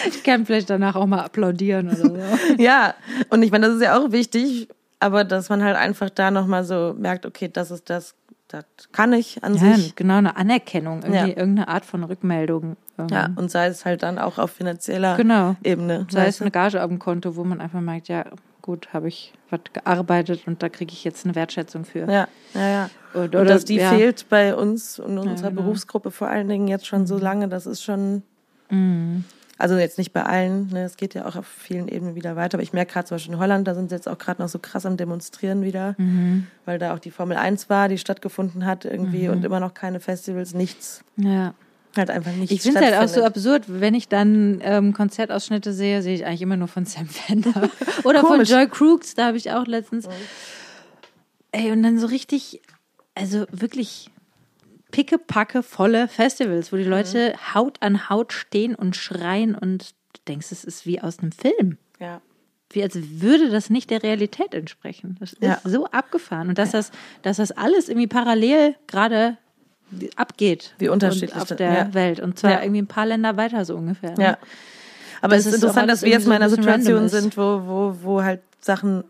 Ich kann vielleicht danach auch mal applaudieren oder so. ja, und ich meine, das ist ja auch wichtig, aber dass man halt einfach da nochmal so merkt, okay, das ist das, das kann ich an Ja, sich. genau, eine Anerkennung, Ja. irgendeine Art von Rückmeldung. Ähm, Ja, und sei es halt dann auch auf finanzieller Genau. Ebene. Sei es eine Gage auf dem Konto, wo man einfach merkt, ja, gut, habe ich was gearbeitet und da kriege ich jetzt eine Wertschätzung für. Ja, ja, ja. Und, Und dass die ja. fehlt bei uns und unserer genau. Berufsgruppe vor allen Dingen jetzt schon so lange, das ist schon. Mhm. Also jetzt nicht bei allen, ne, es geht ja auch auf vielen Ebenen wieder weiter. Aber ich merke gerade zum Beispiel in Holland, da sind sie jetzt auch gerade noch so krass am Demonstrieren wieder, Mhm. weil da auch die Formel 1 war, die stattgefunden hat irgendwie Mhm. und immer noch keine Festivals, nichts. Ja. Halt einfach nichts. Ich finde es halt auch so absurd, wenn ich dann ähm, Konzertausschnitte sehe, sehe ich eigentlich immer nur von Sam Fender. Oder von. Joy Crooks, da habe ich auch letztens. Ey, und dann so richtig, also wirklich pickepacke volle Festivals, wo die Leute Haut an Haut stehen und schreien und du denkst, es ist wie aus einem Film. Ja. Wie als würde das nicht der Realität entsprechen. Das ist Ja. so abgefahren. Und dass, das, dass das alles irgendwie parallel gerade abgeht. Wie unterschiedlich auf der ja. Welt. Und zwar Ja. irgendwie ein paar Länder weiter so ungefähr. ne? Ja. Aber Das es ist interessant, dass wir jetzt mal in einer Situation sind, wo, wo, wo halt Sachen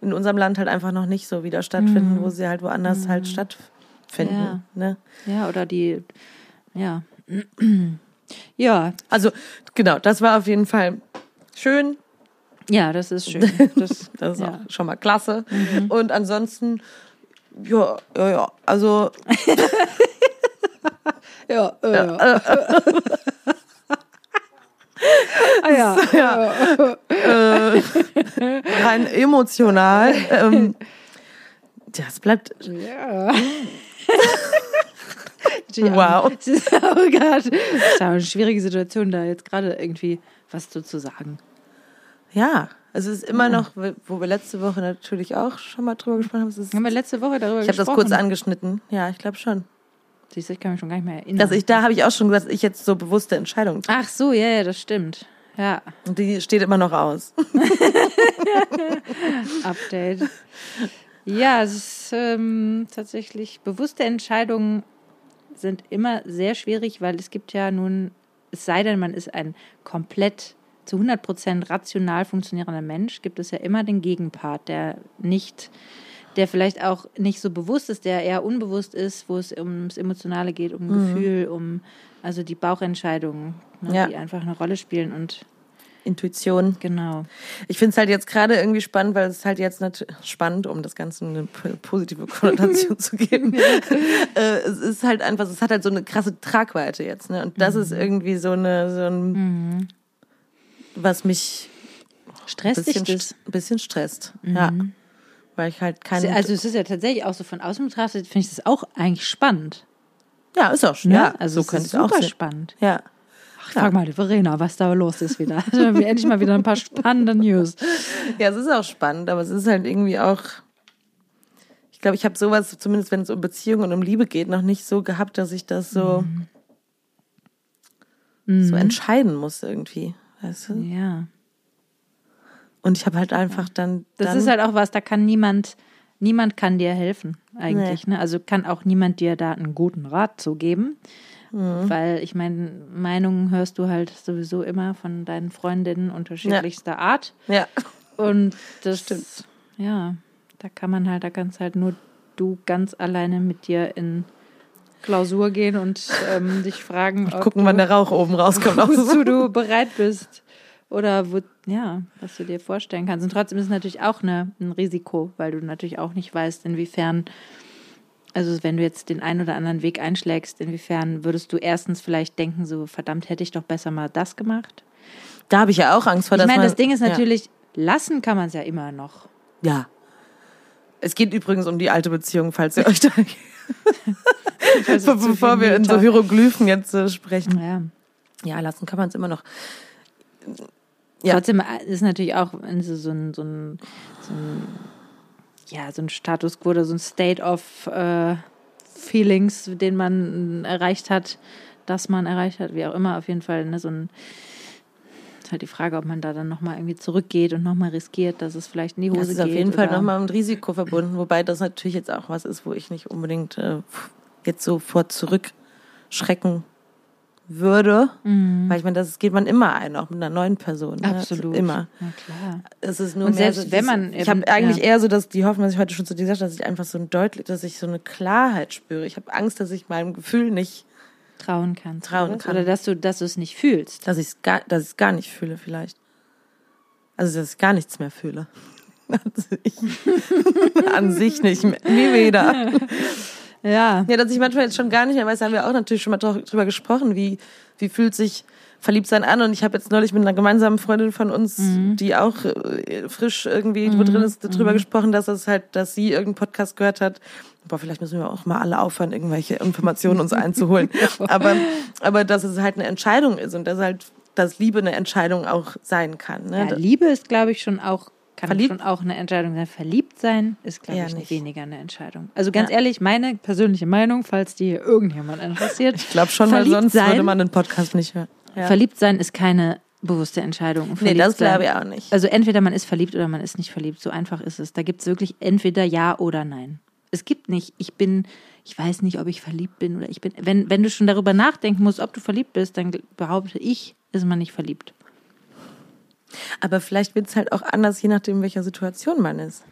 in unserem Land halt einfach noch nicht so wieder stattfinden, wo sie halt woanders halt stattfinden. Ja. Ne? Ja, oder die, ja. Ja, Also, genau, das war auf jeden Fall schön. ja, das ist schön. Das, Das ist ja. auch schon mal klasse. Und ansonsten, ja, ja, ja. Also, Ja, äh, ja. ah, ja. äh, rein emotional. Ähm, ja, es bleibt. ja. Wow. Auch gerade es ist eine schwierige Situation, da jetzt gerade irgendwie was so zu sagen. Ja, es ist immer noch, wo wir letzte Woche natürlich auch schon mal drüber gesprochen haben. Es ist, Haben wir letzte Woche darüber ich habe das gesprochen? kurz angeschnitten. Ja, ich glaube schon. Siehst du, ich kann mich schon gar nicht mehr erinnern. Dass ich, da habe ich auch schon gesagt, dass ich jetzt so bewusste Entscheidungen treffe. Ach so, ja, ja, das stimmt. Ja, Und die steht immer noch aus. Update. Ja, es ist ähm, tatsächlich bewusste Entscheidungen sind immer sehr schwierig, weil es gibt ja nun, es sei denn, man ist ein komplett zu 100% rational funktionierender Mensch, gibt es ja immer den Gegenpart, der nicht, der vielleicht auch nicht so bewusst ist, der eher unbewusst ist, wo es ums Emotionale geht, um Gefühl, um also die Bauchentscheidungen, ne, Ja. die einfach eine Rolle spielen und Intuition. genau. Ich finde es halt jetzt gerade irgendwie spannend, weil es halt jetzt natürlich spannend, um das Ganze eine positive Konnotation zu geben. äh, es ist halt einfach, es hat halt so eine krasse Tragweite jetzt, ne? Und das ist irgendwie so eine, so ein, was mich ein Stresst bisschen, das? bisschen stresst. Ja. Weil ich halt keine. Also es ist ja tatsächlich auch so von außen betrachtet, finde ich das auch eigentlich spannend. ja, ist auch Ne? Ja, also so es könnte ist ich auch super sehen. spannend. Ja. Ach, frag mal die Verena, was da los ist wieder. Endlich mal wieder ein paar spannende News. Ja, es ist auch spannend, aber es ist halt irgendwie auch. Ich glaube, ich habe sowas, zumindest wenn es um Beziehungen und um Liebe geht, noch nicht so gehabt, dass ich das so, so entscheiden muss irgendwie. Weißt du? Ja. Und ich habe halt einfach dann. Das dann ist halt auch was, da kann niemand, niemand kann dir helfen eigentlich. Ne? Also kann auch niemand dir da einen guten Rat zu geben. Mhm. Weil ich meine, Meinungen hörst du halt sowieso immer von deinen Freundinnen unterschiedlichster Art. Ja. Und das Stimmt. Ja, da kann man halt, da kannst halt nur du ganz alleine mit dir in Klausur gehen und ähm, dich fragen, ob Gucken, du, wann der Rauch oben rauskommt. Wozu du bereit bist. Oder wo, ja, was du dir vorstellen kannst. Und trotzdem ist es natürlich auch eine, ein Risiko, weil du natürlich auch nicht weißt, inwiefern, also wenn du jetzt den einen oder anderen Weg einschlägst, inwiefern würdest du erstens vielleicht denken, so verdammt, hätte ich doch besser mal das gemacht. Da habe ich ja auch Angst vor, Ich meine, das Ding ist ja. natürlich, lassen kann man es ja immer noch. Ja. Es geht übrigens um die alte Beziehung, falls ihr euch da. Bevor wir in so. Hieroglyphen jetzt äh, sprechen. Ja. Ja, lassen kann man es immer noch. Ja. Trotzdem ist natürlich auch so so ein, so ein, so ein, ja, so ein Status quo oder so ein State of äh, Feelings, den man erreicht hat, dass man erreicht hat, wie auch immer, auf jeden Fall ne, so ein halt die Frage, ob man da dann nochmal irgendwie zurückgeht und nochmal riskiert, dass es vielleicht in die Hose Das geht. ist auf jeden Fall nochmal mit Risiko verbunden, wobei das natürlich jetzt auch was ist, wo ich nicht unbedingt äh, jetzt so vor zurückschrecken würde. Weil ich meine, das geht man immer ein, auch mit einer neuen Person. Ne? Absolut. Immer. Na klar. Es ist nur Und selbst so wenn man Ich habe eigentlich ja. eher so, dass die Hoffnung, was ich heute schon zu dir sagte, dass ich einfach so ein deutlich, dass ich so eine Klarheit spüre. Ich habe Angst, dass ich meinem Gefühl nicht, Trauen kannst. Trauen kann. Oder dass du, dass du es nicht fühlst. dass ich es gar, dass ich gar nicht fühle vielleicht. Also dass ich gar nichts mehr fühle. Also ich, an sich nicht mehr. Nie wieder. Ja. Ja, dass ich manchmal jetzt schon gar nicht mehr weiß, da haben wir auch natürlich schon mal drü- drüber gesprochen, wie, wie fühlt sich verliebt sein an. Und ich habe jetzt neulich mit einer gemeinsamen Freundin von uns, die auch äh, frisch irgendwie drin ist, darüber gesprochen, dass es halt, dass sie irgendeinen Podcast gehört hat. Boah, vielleicht müssen wir auch mal alle aufhören, irgendwelche Informationen uns einzuholen. aber, aber dass es halt eine Entscheidung ist und dass halt, dass Liebe eine Entscheidung auch sein kann. Ne? ja Liebe ist, glaube ich, schon auch, kann Verliebt? schon auch eine Entscheidung sein. Verliebt sein ist, glaube ich, nicht. weniger eine Entscheidung. Also ganz Ja. ehrlich, meine persönliche Meinung, falls die irgendjemand interessiert. ich glaube schon, weil sonst sein, würde man den Podcast nicht hören. Ja. Verliebt sein ist keine bewusste Entscheidung. Nee, Verliebt das sein- glaube ich auch nicht. Also entweder man ist verliebt oder man ist nicht verliebt. So einfach ist es. Da gibt es wirklich entweder ja oder nein. Es gibt nicht, ich bin, ich weiß nicht, ob ich verliebt bin oder ich bin. Wenn, wenn du schon darüber nachdenken musst, ob du verliebt bist, dann behaupte ich, ist man nicht verliebt. Aber vielleicht wird es halt auch anders, je nachdem, in welcher Situation man ist.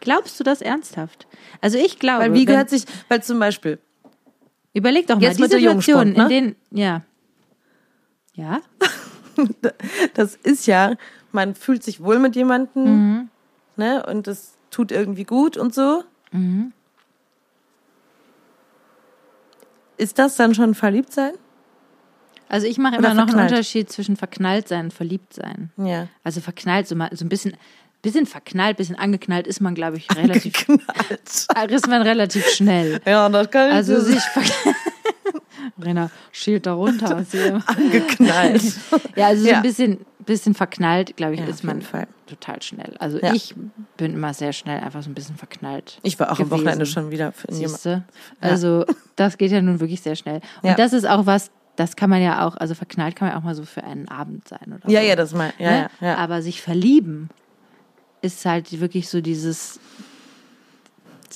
Glaubst du das ernsthaft? Also ich glaube. Weil wie gehört sich, weil zum Beispiel, Überleg doch mal, die mit der Situationen, Jungspund, ne? in denen, ja. Ja? das ist ja, man fühlt sich wohl mit jemandem, Mhm. ne, und es tut irgendwie gut und so. Mhm. Ist das dann schon verliebt sein? Also ich mache immer noch einen? Unterschied zwischen verknallt sein und verliebt sein. Ja. Also verknallt, so, mal, so ein bisschen, bisschen verknallt, bisschen angeknallt ist man, glaube ich, relativ, ist man relativ schnell. Ja, das kann ich Also so sich Rena schielt da runter. angeknallt. Ja, also so Ja. ein bisschen, bisschen verknallt, glaube ich, Ja, ist man Fall. total schnell. Also Ja. ich bin immer sehr schnell einfach so ein bisschen verknallt. Ich war auch am gewesen. Wochenende schon wieder für jemanden. Also das geht ja nun wirklich sehr schnell. Und das ist auch was, das kann man ja auch, also verknallt kann man auch mal so für einen Abend sein oder Ja, so. ja, das mal. Ja, ne? ja, ja. Aber sich verlieben ist halt wirklich so dieses.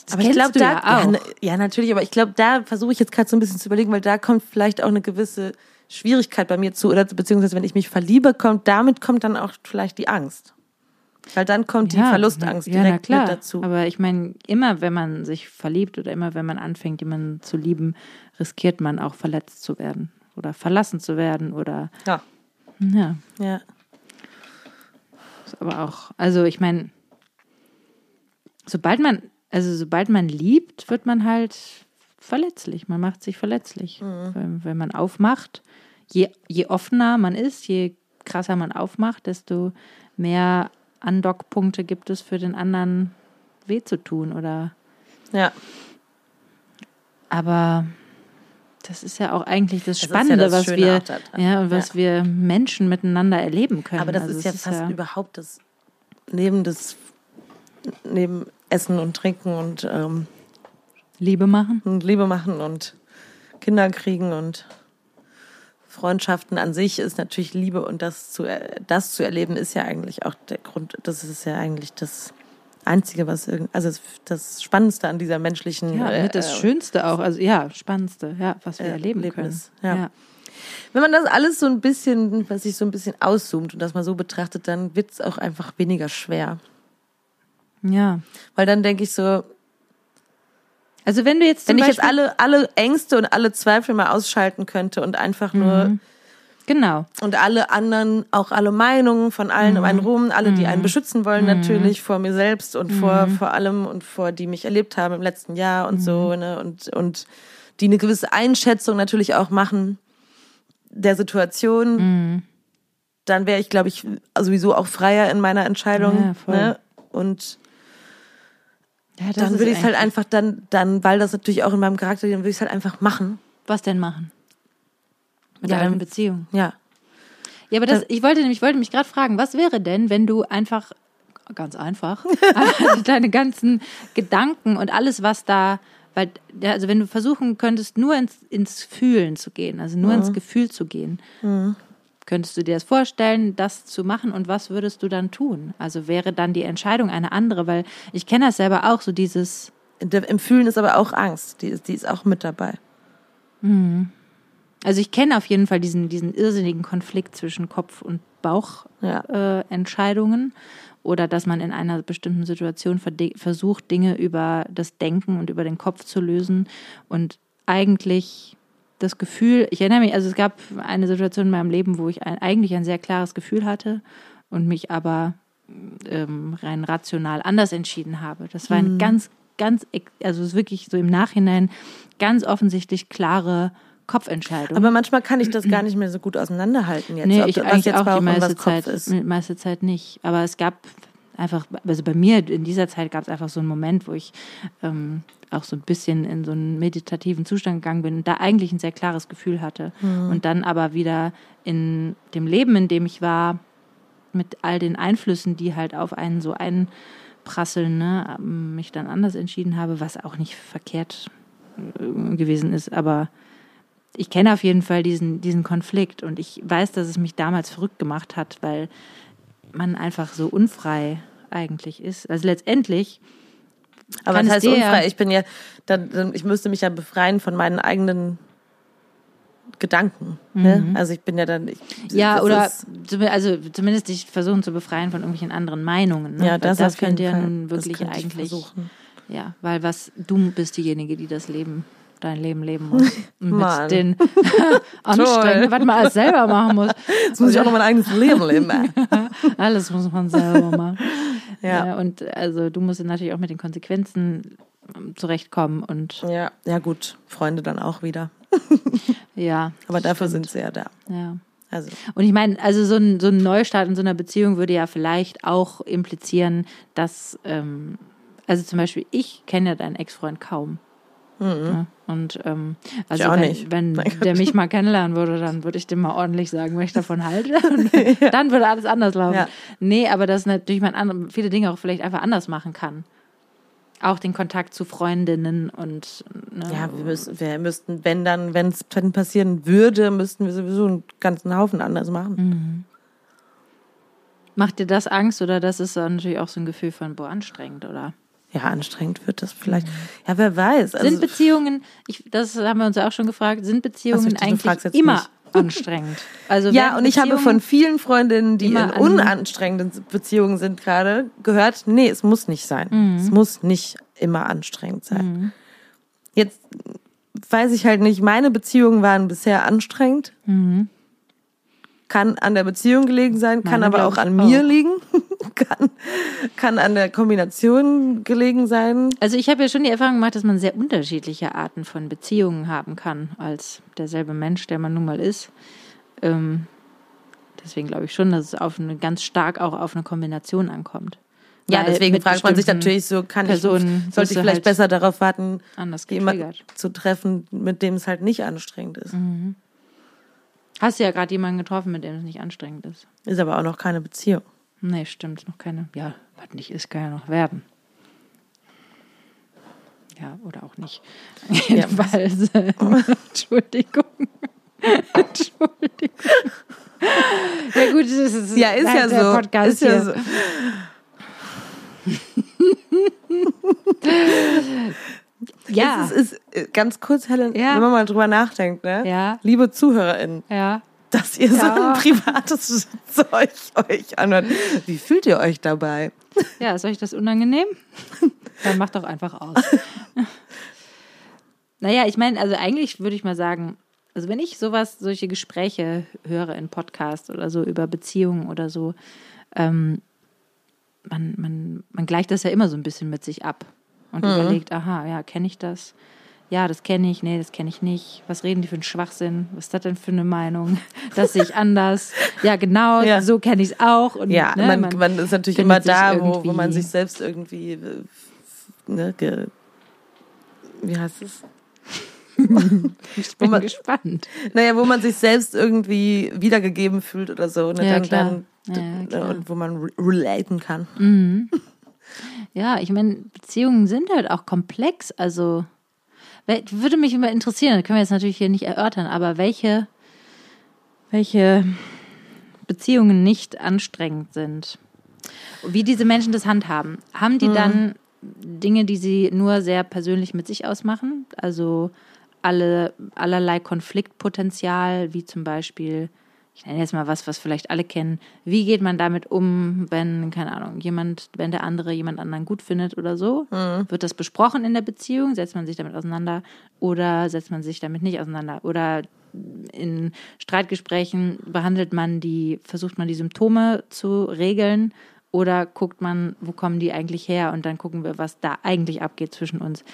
Das Aber ich glaube, da, ja ja, auch. ne- ja, natürlich, aber ich glaube, da versuche ich jetzt gerade so ein bisschen zu überlegen, weil da kommt vielleicht auch eine gewisse Schwierigkeit bei mir zu, oder beziehungsweise wenn ich mich verliebe, kommt, damit kommt dann auch vielleicht die Angst. Weil dann kommt die Verlustangst ja, direkt klar. mit dazu. Aber ich meine, immer wenn man sich verliebt oder immer wenn man anfängt, jemanden zu lieben, riskiert man auch verletzt zu werden oder verlassen zu werden oder ja. ja, ja. ist aber auch, also ich meine, sobald man, also sobald man liebt, wird man halt verletzlich. Man macht sich verletzlich. Mhm. Wenn, wenn man aufmacht, je, je offener man ist, je krasser man aufmacht, desto mehr Andockpunkte gibt es für den anderen weh zu tun oder Ja. aber das ist ja auch eigentlich das Das ist ja Spannende, das was wir ja, was Ja. wir Menschen miteinander erleben können. Aber das Also ist ja fast überhaupt das neben das neben Essen und Trinken und, ähm, Liebe machen. und Liebe machen und Kinder kriegen und Freundschaften an sich ist natürlich Liebe und das zu das zu erleben ist ja eigentlich auch der Grund. Das ist ja eigentlich das Einzige, was irgend, also das, Spannendste an dieser menschlichen Ja, äh, das äh, Schönste auch, also ja, Spannendste, ja, was wir äh, erleben Erlebnis, können. ja. Wenn man das alles so ein bisschen, was sich so ein bisschen auszoomt und das mal so betrachtet, dann wird es auch einfach weniger schwer. ja. Weil dann denke ich so, Also wenn du jetzt wenn ich jetzt Beispiel, alle, alle Ängste und alle Zweifel mal ausschalten könnte und einfach nur genau, und alle anderen, auch alle Meinungen von allen um einen rum, alle, die einen beschützen wollen, natürlich vor mir selbst und vor, vor allem und vor die mich erlebt haben im letzten Jahr und so, ne, und, und die eine gewisse Einschätzung natürlich auch machen der Situation, dann wäre ich, glaube ich, sowieso auch freier in meiner Entscheidung, Ja, voll. ne, und ja, dann würde ich es halt einfach dann, dann, weil das natürlich auch in meinem Charakter, dann würde ich es halt einfach machen. was denn machen? Mit Ja, einer Beziehung. Ja. Ja, aber das, ich wollte nämlich, ich wollte mich gerade fragen, was wäre denn, wenn du einfach, ganz einfach, deine ganzen Gedanken und alles, was da, weil, also wenn du versuchen könntest, nur ins, ins Fühlen zu gehen, also nur ins Gefühl zu gehen, Könntest du dir das vorstellen, das zu machen und was würdest du dann tun? Also wäre dann die Entscheidung eine andere, weil ich kenne das selber auch, so dieses, Im Fühlen ist aber auch Angst. Die ist, die ist auch mit dabei. Also ich kenne auf jeden Fall diesen, diesen irrsinnigen Konflikt zwischen Kopf und Bauchentscheidungen Ja. äh, oder dass man in einer bestimmten Situation versucht, Dinge über das Denken und über den Kopf zu lösen und eigentlich das Gefühl, ich erinnere mich, also es gab eine Situation in meinem Leben, wo ich ein, eigentlich ein sehr klares Gefühl hatte und mich aber ähm, rein rational anders entschieden habe. Das war ein ganz, ganz, ex- also es ist wirklich so im Nachhinein ganz offensichtlich klare Kopfentscheidung. Aber manchmal kann ich das gar nicht mehr so gut auseinanderhalten jetzt. Nee, ob ich eigentlich jetzt auch die meiste Zeit, ist. die meiste Zeit nicht. Aber es gab einfach, also bei mir in dieser Zeit gab es einfach so einen Moment, wo ich ähm, auch so ein bisschen in so einen meditativen Zustand gegangen bin und da eigentlich ein sehr klares Gefühl hatte. Hm. Und dann aber wieder in dem Leben, in dem ich war, mit all den Einflüssen, die halt auf einen so einprasseln, ne, mich dann anders entschieden habe, was auch nicht verkehrt äh, gewesen ist, aber ich kenne auf jeden Fall diesen, diesen Konflikt und ich weiß, dass es mich damals verrückt gemacht hat, weil man einfach so unfrei eigentlich ist. Also letztendlich, Aber das es heißt unfrei. Ich bin ja, dann, ich müsste mich ja befreien von meinen eigenen Gedanken. Ne? Also ich bin ja dann. Ich, Mhm. ja, oder also zumindest dich versuchen zu befreien von irgendwelchen anderen Meinungen. Ne? ja, das, das jeden könnte ja nun wirklich eigentlich, versuchen. ja, weil was du bist diejenige, die das Leben dein Leben leben muss. Und Mann. mit den Anstrengungen, was man alles selber machen muss. Jetzt muss ich auch noch mein eigenes Leben leben. Alles muss man selber machen. Ja. ja. Und also du musst natürlich auch mit den Konsequenzen ähm, zurechtkommen und ja, ja gut, Freunde dann auch wieder. ja, Aber dafür sind sie ja da. ja. Also Und ich meine, also so ein, so ein Neustart in so einer Beziehung würde ja vielleicht auch implizieren, dass, ähm, also zum Beispiel, ich kenne ja deinen Ex-Freund kaum. Ja, und ähm, also wenn, wenn der mich mal kennenlernen würde, dann würde ich dem mal ordentlich sagen, was ich davon halte. Und dann würde alles anders laufen. Ja. Nee, aber dass natürlich man andere, viele Dinge auch vielleicht einfach anders machen kann. Auch den Kontakt zu Freundinnen und ne, ja, wir, müssen, wir müssten, wenn dann, wenn es passieren würde, müssten wir sowieso einen ganzen Haufen anders machen. macht dir das Angst oder das ist dann natürlich auch so ein Gefühl von boah anstrengend oder? Ja, anstrengend wird das vielleicht. Ja, wer weiß. Also, sind Beziehungen, ich, das haben wir uns ja auch schon gefragt, sind Beziehungen du eigentlich immer mich. anstrengend? Also ja, und ich habe von vielen Freundinnen, die in unanstrengenden Beziehungen sind gerade, gehört, nee, es muss nicht sein. Mhm. Es muss nicht immer anstrengend sein. Jetzt weiß ich halt nicht, meine Beziehungen waren bisher anstrengend. Kann an der Beziehung gelegen sein, kann Mhm. Meine, aber auch an mir auch. liegen, kann, kann an der Kombination gelegen sein. Also ich habe ja schon die Erfahrung gemacht, dass man sehr unterschiedliche Arten von Beziehungen haben kann als derselbe Mensch, der man nun mal ist. Ähm, deswegen glaube ich schon, dass es auf eine ganz stark auch auf eine Kombination ankommt. Ja, Weil deswegen fragt man sich natürlich so, kann Personen ich, sollte ich vielleicht halt besser darauf warten, jemanden zu treffen, mit dem es halt nicht anstrengend ist. Hast du ja gerade jemanden getroffen, mit dem es nicht anstrengend ist. Ist aber auch noch keine Beziehung. Nee, stimmt, noch keine. Ja, was nicht ist, kann ja noch werden. Ja, oder auch nicht. Jedenfalls. äh, Entschuldigung. Entschuldigung. Ja, gut, das ist, Ja, ist ja so. Podcast ist ja hier. so. Ja, Es ist, ist ganz kurz, Helen, Ja. wenn man mal drüber nachdenkt, ne? Ja. Liebe ZuhörerInnen, ja. dass ihr so Ja. ein privates Zeug euch anhört. Wie fühlt ihr euch dabei? Ja, ist euch das unangenehm? Dann macht doch einfach aus. naja, ich meine, also eigentlich würde ich mal sagen, also wenn ich sowas, solche Gespräche höre in Podcasts oder so über Beziehungen oder so, ähm, man, man, man gleicht das ja immer so ein bisschen mit sich ab und überlegt, aha, ja, kenne ich das? Ja, das kenne ich, nee, das kenne ich nicht. Was reden die für einen Schwachsinn? Was ist das denn für eine Meinung? Das sehe ich anders. Ja, genau, Ja. so kenne ich es auch. Und, Ja, ne, man, man ist natürlich immer da, wo, wo man sich selbst irgendwie, äh, ne, ge, wie heißt es? Ich bin man- gespannt. Naja, wo man sich selbst irgendwie wiedergegeben fühlt oder so. Ne? Ja, dann, klar. dann, Ja, ne, und wo man re relaten kann. Ja, ich meine, Beziehungen sind halt auch komplex. Also würde mich immer interessieren, das können wir jetzt natürlich hier nicht erörtern, aber welche, welche Beziehungen nicht anstrengend sind, wie diese Menschen das handhaben, haben die dann Dinge, die sie nur sehr persönlich mit sich ausmachen? Also alle, allerlei Konfliktpotenzial, wie zum Beispiel, ich nenne jetzt mal was, was vielleicht alle kennen. Wie geht man damit um, wenn, keine Ahnung, jemand, wenn der andere jemand anderen gut findet oder so? Wird das besprochen in der Beziehung? Setzt man sich damit auseinander oder setzt man sich damit nicht auseinander? Oder in Streitgesprächen behandelt man die, versucht man die Symptome zu regeln oder guckt man, wo kommen die eigentlich her und dann gucken wir, was da eigentlich abgeht zwischen uns.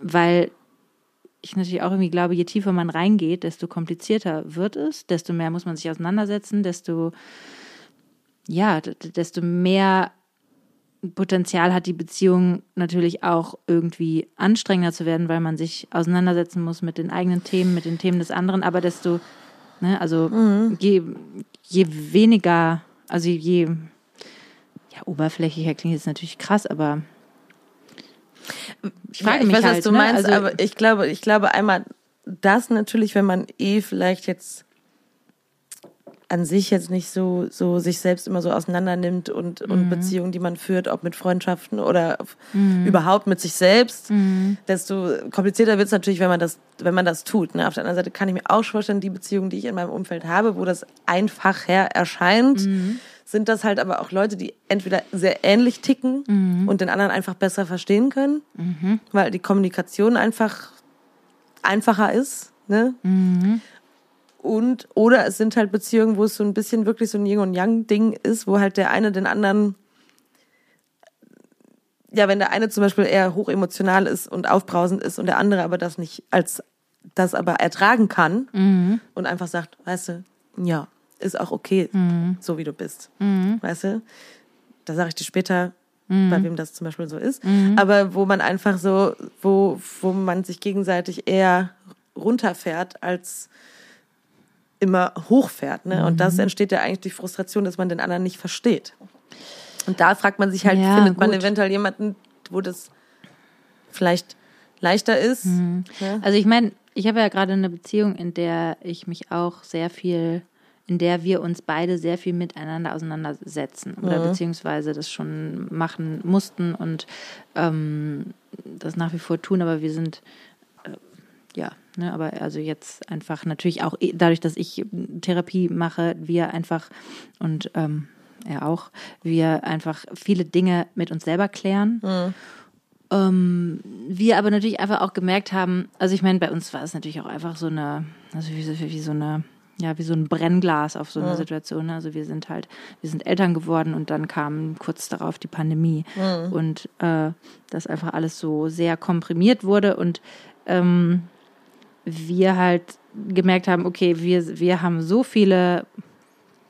Weil ich natürlich auch irgendwie glaube, je tiefer man reingeht, desto komplizierter wird es, desto mehr muss man sich auseinandersetzen, desto ja, desto mehr Potenzial hat die Beziehung natürlich auch irgendwie anstrengender zu werden, weil man sich auseinandersetzen muss mit den eigenen Themen, mit den Themen des anderen, aber desto, ne, also je, je weniger, also je, ja, oberflächlicher klingt jetzt natürlich krass, aber ich frage ja, ich mich weiß, halt, was du ne, meinst, also- aber ich glaube, ich glaube einmal das natürlich, wenn man eh vielleicht jetzt an sich jetzt nicht so, so sich selbst immer so auseinander nimmt und, Mhm. und Beziehungen, die man führt, ob mit Freundschaften oder Mhm. überhaupt mit sich selbst, desto komplizierter wird es natürlich, wenn man das, wenn man das tut. Ne? Auf der anderen Seite kann ich mir auch vorstellen, die Beziehungen, die ich in meinem Umfeld habe, wo das einfacher erscheint, Mhm. Sind das halt aber auch Leute, die entweder sehr ähnlich ticken Mhm. und den anderen einfach besser verstehen können, weil die Kommunikation einfach einfacher ist. Ne? Mhm. Und, oder es sind halt Beziehungen, wo es so ein bisschen wirklich so ein Yin und Yang-Ding ist, wo halt der eine den anderen, ja, wenn der eine zum Beispiel eher hochemotional ist und aufbrausend ist und der andere aber das nicht als das aber ertragen kann Mhm. und einfach sagt, weißt du, ja, ist auch okay, so wie du bist. Weißt du? Da sage ich dir später, bei wem das zum Beispiel so ist. Aber wo man einfach so, wo, wo man sich gegenseitig eher runterfährt als immer hochfährt. Ne? Und das entsteht ja eigentlich die Frustration, dass man den anderen nicht versteht. Und da fragt man sich halt, Ja, findet man gut. eventuell jemanden, wo das vielleicht leichter ist? Ja? Also ich meine, ich habe ja gerade eine Beziehung, in der ich mich auch sehr viel, in der wir uns beide sehr viel miteinander auseinandersetzen oder beziehungsweise das schon machen mussten und ähm, das nach wie vor tun, aber wir sind äh, ja, ne, aber also jetzt einfach natürlich auch eh- dadurch, dass ich Therapie mache, wir einfach und ähm, er auch, wir einfach viele Dinge mit uns selber klären. Ähm, wir aber natürlich einfach auch gemerkt haben, also ich meine, bei uns war es natürlich auch einfach so eine, also wie, wie so eine, ja, wie so ein Brennglas auf so eine Situation. ne? Also wir sind halt, wir sind Eltern geworden und dann kam kurz darauf die Pandemie und äh, das einfach alles so sehr komprimiert wurde und ähm, wir halt gemerkt haben, okay, wir, wir haben so viele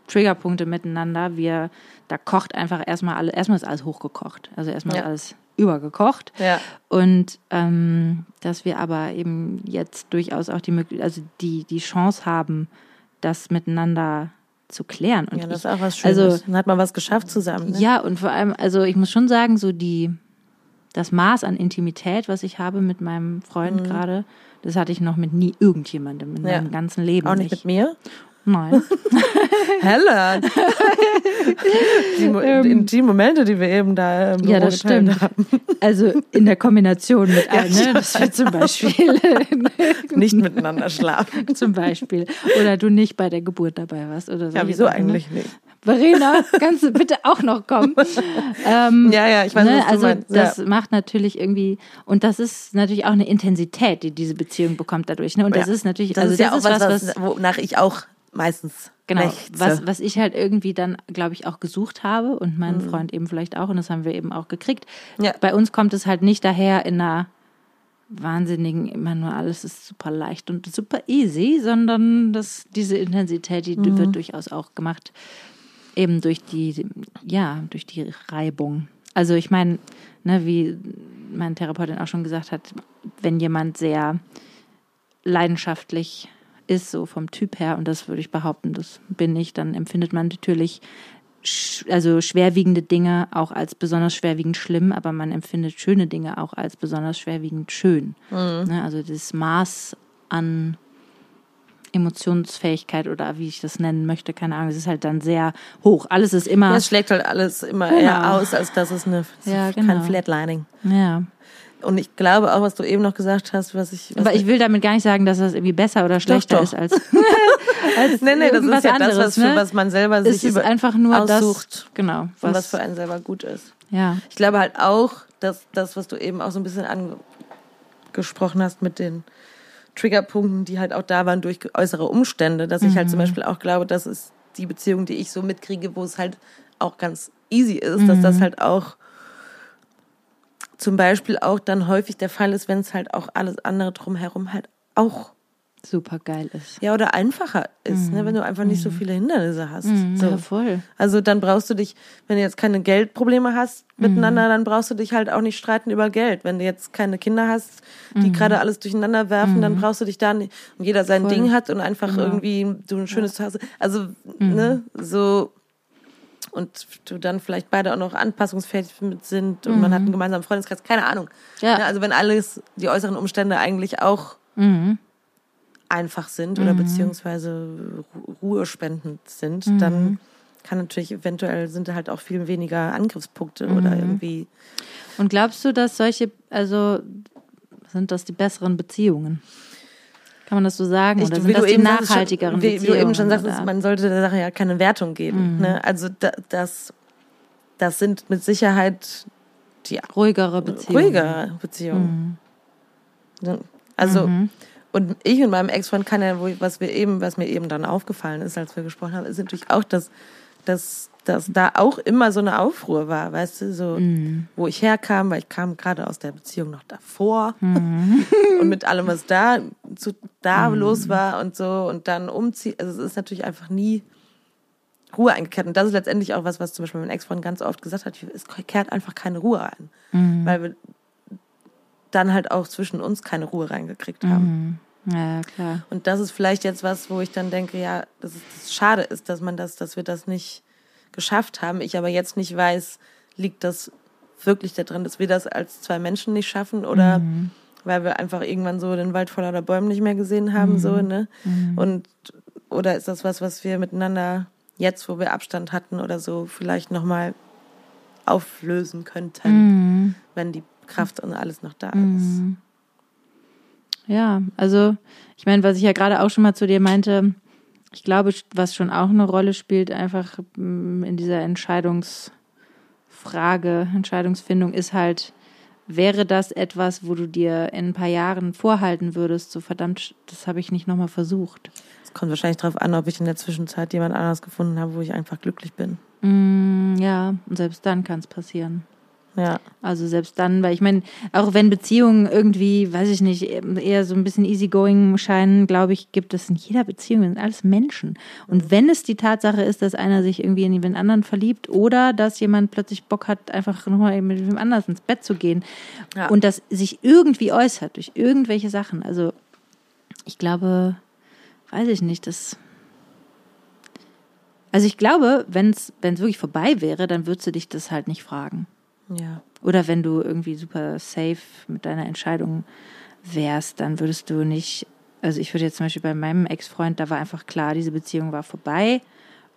Triggerpunkte miteinander, wir, da kocht einfach erstmal alles, erstmal ist alles hochgekocht. Also erstmal Ja. alles übergekocht. Ja. Und ähm, dass wir aber eben jetzt durchaus auch die Möglichkeit, also die, die Chance haben, das miteinander zu klären. Und ja, das ist auch was Schönes. also- Dann hat man was geschafft zusammen. Ne? ja, und vor allem, also ich muss schon sagen, so die, das Maß an Intimität, was ich habe mit meinem Freund gerade, das hatte ich noch mit nie irgendjemandem in Mhm. Ja. meinem ganzen Leben. Auch nicht mit mir? Nein. Hella! die, Mo- die, Momente, die wir eben da im Büro Ähm. Ja, das stimmt. haben. Also in der Kombination mit ich ne? dass wir zum Beispiel, Nicht miteinander schlafen. zum Beispiel, oder du nicht bei der Geburt dabei warst oder so. Ja, wieso eigentlich nicht? Verena, kannst du bitte auch noch kommen? ähm, Ja, ja, ich weiß, ne, also meinst. das ja. macht natürlich irgendwie und das ist natürlich auch eine Intensität, die diese Beziehung bekommt dadurch. Ne? Und das Ja. ist natürlich, das also ist ja das auch ist was, was, was, wonach ich auch meistens Genau, lechze. was, was ich halt irgendwie dann, glaube ich, auch gesucht habe und mein Mhm. Freund eben vielleicht auch und das haben wir eben auch gekriegt. Ja. Bei uns kommt es halt nicht daher in einer wahnsinnigen, immer nur alles ist super leicht und super easy, sondern das, diese Intensität, die Mhm. wird durchaus auch gemacht, eben durch die, ja, durch die Reibung. Also ich meine, ne, wie meine Therapeutin auch schon gesagt hat, wenn jemand sehr leidenschaftlich ist, so vom Typ her, und das würde ich behaupten, das bin ich, dann empfindet man natürlich sch also schwerwiegende Dinge auch als besonders schwerwiegend schlimm, aber man empfindet schöne Dinge auch als besonders schwerwiegend schön. Ne, also das Maß an Emotionsfähigkeit oder wie ich das nennen möchte, keine Ahnung, es ist halt dann sehr hoch. Alles ist immer. Ja, es schlägt halt alles immer Genau. eher aus, als dass es eine, Ja, kein genau. Flatlining. ja. Und ich glaube auch, was du eben noch gesagt hast, was ich. Was Aber ich will damit gar nicht sagen, dass das irgendwie besser oder schlechter doch. ist als, als nee, nee, das ist ja anderes. das, was, ne? für was man selber es sich ist einfach nur aussucht das, genau, und was was, für einen selber gut ist. ja, Ich glaube halt auch, dass das, was du eben auch so ein bisschen angesprochen hast mit den Triggerpunkten, die halt auch da waren durch äußere Umstände, dass ich halt zum Beispiel auch glaube, das ist die Beziehung, die ich so mitkriege, wo es halt auch ganz easy ist, dass das halt auch zum Beispiel auch dann häufig der Fall ist, wenn es halt auch alles andere drumherum halt auch super geil ist. ja oder einfacher ist, ne, wenn du einfach nicht so viele Hindernisse hast. So. Ja, voll. Also dann brauchst du dich, wenn du jetzt keine Geldprobleme hast miteinander, dann brauchst du dich halt auch nicht streiten über Geld. Wenn du jetzt keine Kinder hast, die gerade alles durcheinander werfen, dann brauchst du dich da nicht, und jeder sein Voll. Ding hat und einfach irgendwie du ein schönes Zuhause. Also, ne, so und du dann vielleicht beide auch noch anpassungsfähig mit sind und man hat einen gemeinsamen Freundeskreis, keine Ahnung. Ja. Ne, also wenn alles, die äußeren Umstände eigentlich auch Mhm. einfach sind oder beziehungsweise ru- ruhespendend sind, Mhm. dann kann natürlich eventuell sind da halt auch viel weniger Angriffspunkte Mhm. oder irgendwie. Und glaubst du, dass solche, also sind das die besseren Beziehungen? Kann man das so sagen? Oder sind das die nachhaltigeren schon, wie, wie du eben schon sagst, man sollte der Sache ja keine Wertung geben. Mhm. Ne? Also da, das, das sind mit Sicherheit die ruhigere Beziehungen. ruhigere Beziehungen. Ne? Also Mhm. und ich und meinem Ex-Freund kann ja, was wir eben, was mir eben dann aufgefallen ist, als wir gesprochen haben, ist natürlich auch, dass, dass, dass da auch immer so eine Aufruhr war, weißt du, so Mhm. wo ich herkam, weil ich kam gerade aus der Beziehung noch davor Mhm. und mit allem, was da zu, da los war und so und dann umziehen. Also es ist natürlich einfach nie Ruhe eingekehrt. Und das ist letztendlich auch was, was zum Beispiel mein Ex-Freund ganz oft gesagt hat, es kehrt einfach keine Ruhe ein. Mhm. Weil wir dann halt auch zwischen uns keine Ruhe reingekriegt haben. Mhm. Ja, klar. Und das ist vielleicht jetzt was, wo ich dann denke, ja, dass es das schade ist, dass man das, dass wir das nicht geschafft haben. Ich aber jetzt nicht weiß, liegt das wirklich daran, dass wir das als zwei Menschen nicht schaffen oder weil wir einfach irgendwann so den Wald voller Bäume nicht mehr gesehen haben, so, ne? Und oder ist das was, was wir miteinander jetzt, wo wir Abstand hatten oder so, vielleicht nochmal auflösen könnten, Mhm. wenn die Kraft und alles noch da ist. Ja, also ich meine, was ich ja gerade auch schon mal zu dir meinte, ich glaube, was schon auch eine Rolle spielt, einfach mm, in dieser Entscheidungsfrage, Entscheidungsfindung, ist halt, wäre das etwas, wo du dir in ein paar Jahren vorhalten würdest, so verdammt, das habe ich nicht nochmal versucht. Es kommt wahrscheinlich darauf an, ob ich in der Zwischenzeit jemand anderes gefunden habe, wo ich einfach glücklich bin. Mm, ja, und selbst dann kann es passieren. Ja. Also selbst dann, weil ich meine, auch wenn Beziehungen irgendwie, weiß ich nicht, eher so ein bisschen easygoing scheinen, glaube ich, gibt es in jeder Beziehung, wir sind alles Menschen. Und wenn es die Tatsache ist, dass einer sich irgendwie in den anderen verliebt oder dass jemand plötzlich Bock hat, einfach nochmal mit wem anders ins Bett zu gehen Ja. und das sich irgendwie äußert durch irgendwelche Sachen. Also ich glaube, weiß ich nicht, das. Also ich glaube, wenn es wirklich vorbei wäre, dann würdest du dich das halt nicht fragen. Ja. Oder wenn du irgendwie super safe mit deiner Entscheidung wärst, dann würdest du nicht, also ich würde jetzt zum Beispiel bei meinem Ex-Freund, da war einfach klar, diese Beziehung war vorbei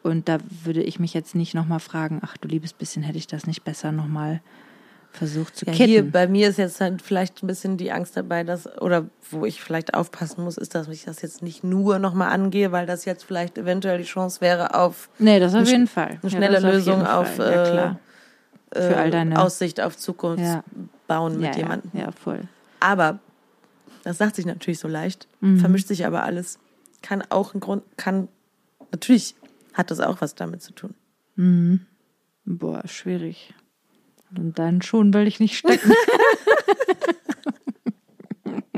und da würde ich mich jetzt nicht nochmal fragen, ach du liebes bisschen, hätte ich das nicht besser nochmal versucht zu Ja, kitten. hier bei mir ist jetzt halt vielleicht ein bisschen die Angst dabei, dass, oder wo ich vielleicht aufpassen muss, ist, dass ich das jetzt nicht nur nochmal angehe, weil das jetzt vielleicht eventuell die Chance wäre auf nee, das auf jeden Fall. eine Ja, schnelle auf Lösung auf, Fall. ja, äh, klar. Für all deine- Aussicht auf Zukunft Ja. bauen mit ja, jemandem. Ja, ja, voll. Aber das sagt sich natürlich so leicht, Mhm. vermischt sich aber alles. Kann auch ein Grund, kann, natürlich hat das auch was damit zu tun. Boah, schwierig. Und dann schon will ich nicht stecken.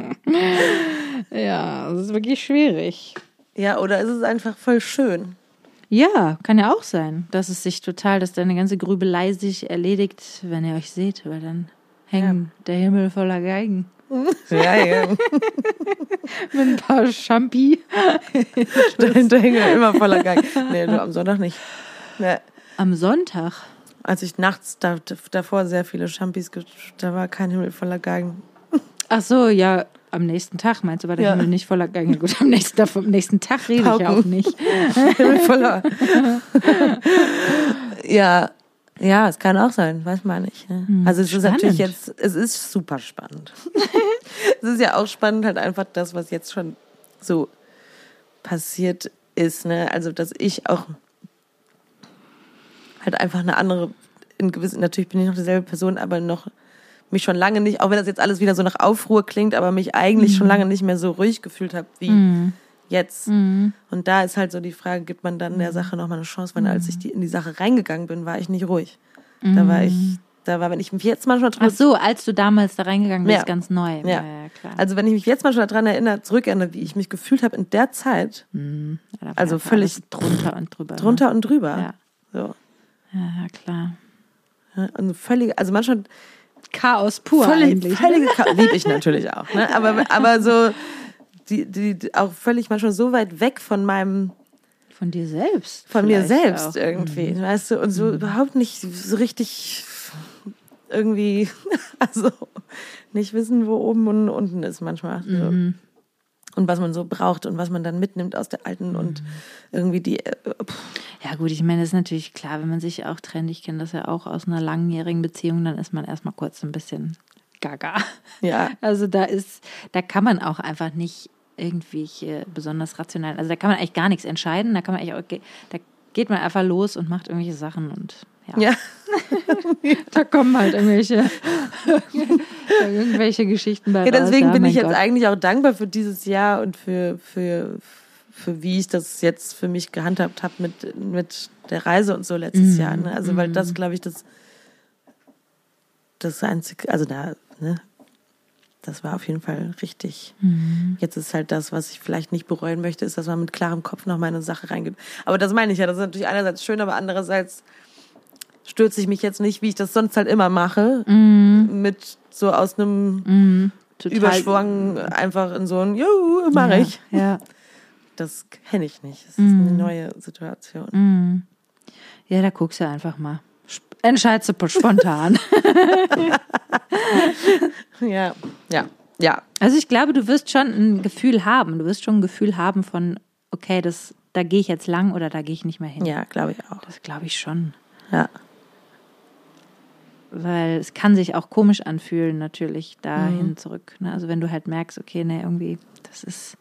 ja, das ist wirklich schwierig. Ja, oder ist es einfach voll schön? Ja, kann ja auch sein, dass es sich total, dass deine ganze Grübelei sich erledigt, wenn ihr euch seht, weil dann hängen der Himmel voller Geigen. Ja, ja. Mit ein paar Champi. Dahinter hängen ja immer voller Gang. Nee, nur am Sonntag nicht. Nee. Am Sonntag. Als ich nachts da, davor sehr viele Champis, da war kein Himmel voller Geigen. Ach so, ja, am nächsten Tag meinst du, war der Ja. Himmel nicht voller Gänge? Gut, am nächsten Tag, am nächsten Tag rede ich ja auch Pauken. nicht. Himmel voller. ja, ja, es kann auch sein, weiß man nicht. Ne? Also es ist spannend. natürlich jetzt, es ist super spannend. es ist ja auch spannend, halt einfach das, was jetzt schon so passiert ist. Ne? Also dass ich auch halt einfach eine andere, in gewissen, natürlich bin ich noch dieselbe Person, aber noch mich schon lange nicht, auch wenn das jetzt alles wieder so nach Aufruhr klingt, aber mich eigentlich schon lange nicht mehr so ruhig gefühlt habe wie jetzt. Und da ist halt so die Frage, gibt man dann der Sache nochmal eine Chance? Weil als ich die, in die Sache reingegangen bin, war ich nicht ruhig. Da war ich, da war, wenn ich mich jetzt manchmal Ach so, als du damals da reingegangen bist, Ja. ganz neu. Ja. ja klar. also wenn ich mich jetzt mal schon daran erinnere, zurückerinnere, wie ich mich gefühlt habe in der Zeit, Ja, da war also völlig drunter und drüber. drunter und drüber. Ja. So. Ne? Ja, klar. Ja, Und völlig, also manchmal Chaos pur völlig, eigentlich. völlige Ka- lieb ich natürlich auch, ne? Aber, aber so die, die, auch völlig manchmal so weit weg von meinem, Von dir selbst. von mir selbst auch. Mhm. irgendwie, weißt du, und so überhaupt nicht so richtig irgendwie, also nicht wissen, wo oben und unten ist manchmal. So. Und was man so braucht und was man dann mitnimmt aus der alten und Mhm. irgendwie die, äh, pff, Ja, gut, ich meine, das ist natürlich klar, wenn man sich auch trennt. Ich kenne das ja auch aus einer langjährigen Beziehung, dann ist man erstmal kurz ein bisschen gaga. ja, Also da ist, da kann man auch einfach nicht irgendwie besonders rational, also da kann man eigentlich gar nichts entscheiden. Da kann man eigentlich auch, da geht man einfach los und macht irgendwelche Sachen und ja, ja, da kommen halt irgendwelche, irgendwelche Geschichten bei ja raus. deswegen ja, bin mein ich jetzt Gott. eigentlich auch dankbar für dieses Jahr und für, für, für wie ich das jetzt für mich gehandhabt habe mit, mit der Reise und so letztes Mhm. Jahr. Ne? Also, weil das, glaube ich, das, das einzige, also da, ne, das war auf jeden Fall richtig. Mhm. Jetzt ist halt das, was ich vielleicht nicht bereuen möchte, ist, dass man mit klarem Kopf noch mal in eine Sache reingeht. Aber das meine ich ja, das ist natürlich einerseits schön, aber andererseits stürze ich mich jetzt nicht, wie ich das sonst halt immer mache, mit so aus einem Mhm. Total- Überschwang einfach in so ein, jo, mache ich. Ja, ja. Das kenne ich nicht. Das ist eine neue Situation. Ja, da guckst du einfach mal. Entscheidest du spontan. Ja, ja, ja. Also ich glaube, du wirst schon ein Gefühl haben. Du wirst schon ein Gefühl haben von, okay, das, da gehe ich jetzt lang oder da gehe ich nicht mehr hin. Ja, glaube ich auch. Das glaube ich schon. Ja. Weil es kann sich auch komisch anfühlen, natürlich, dahin zurück. Ne? Also wenn du halt merkst, okay, ne, irgendwie, das ist,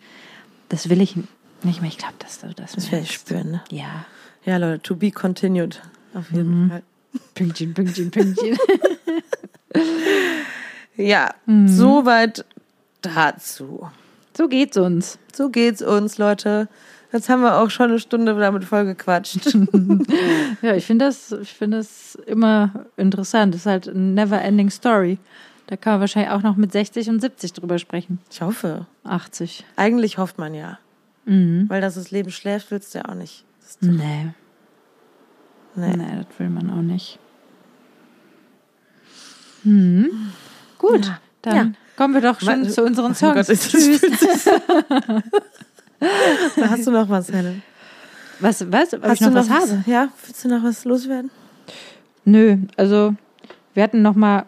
das will ich nicht mehr. Ich glaube, dass du das, Das werde ich spüren, ne? Ja. Ja, Leute, to be continued. Auf jeden Fall. Pünktchen, Pünktchen, Pünktchen. Ja, soweit dazu. so geht's uns. So geht's uns, Leute. Jetzt haben wir auch schon eine Stunde damit vollgequatscht. Ja, ich finde das, ich finde das immer interessant. Das ist halt eine never ending story. Da kann man wahrscheinlich auch noch mit 60 und 70 drüber sprechen. Ich hoffe. 80. Eigentlich hofft man ja. Mhm. Weil dass das Leben schläft, willst du ja auch nicht. Nee, nee. nee, das will man auch nicht. Hm. Gut, Ja. dann Ja. kommen wir doch schon Wa- zu unseren Songs. Gott, ist das Tschüss. Da hast du noch was, Helen. Was, was? Ob Hast ich noch du was habe? Ja, willst du noch was loswerden? Nö, also wir hatten noch mal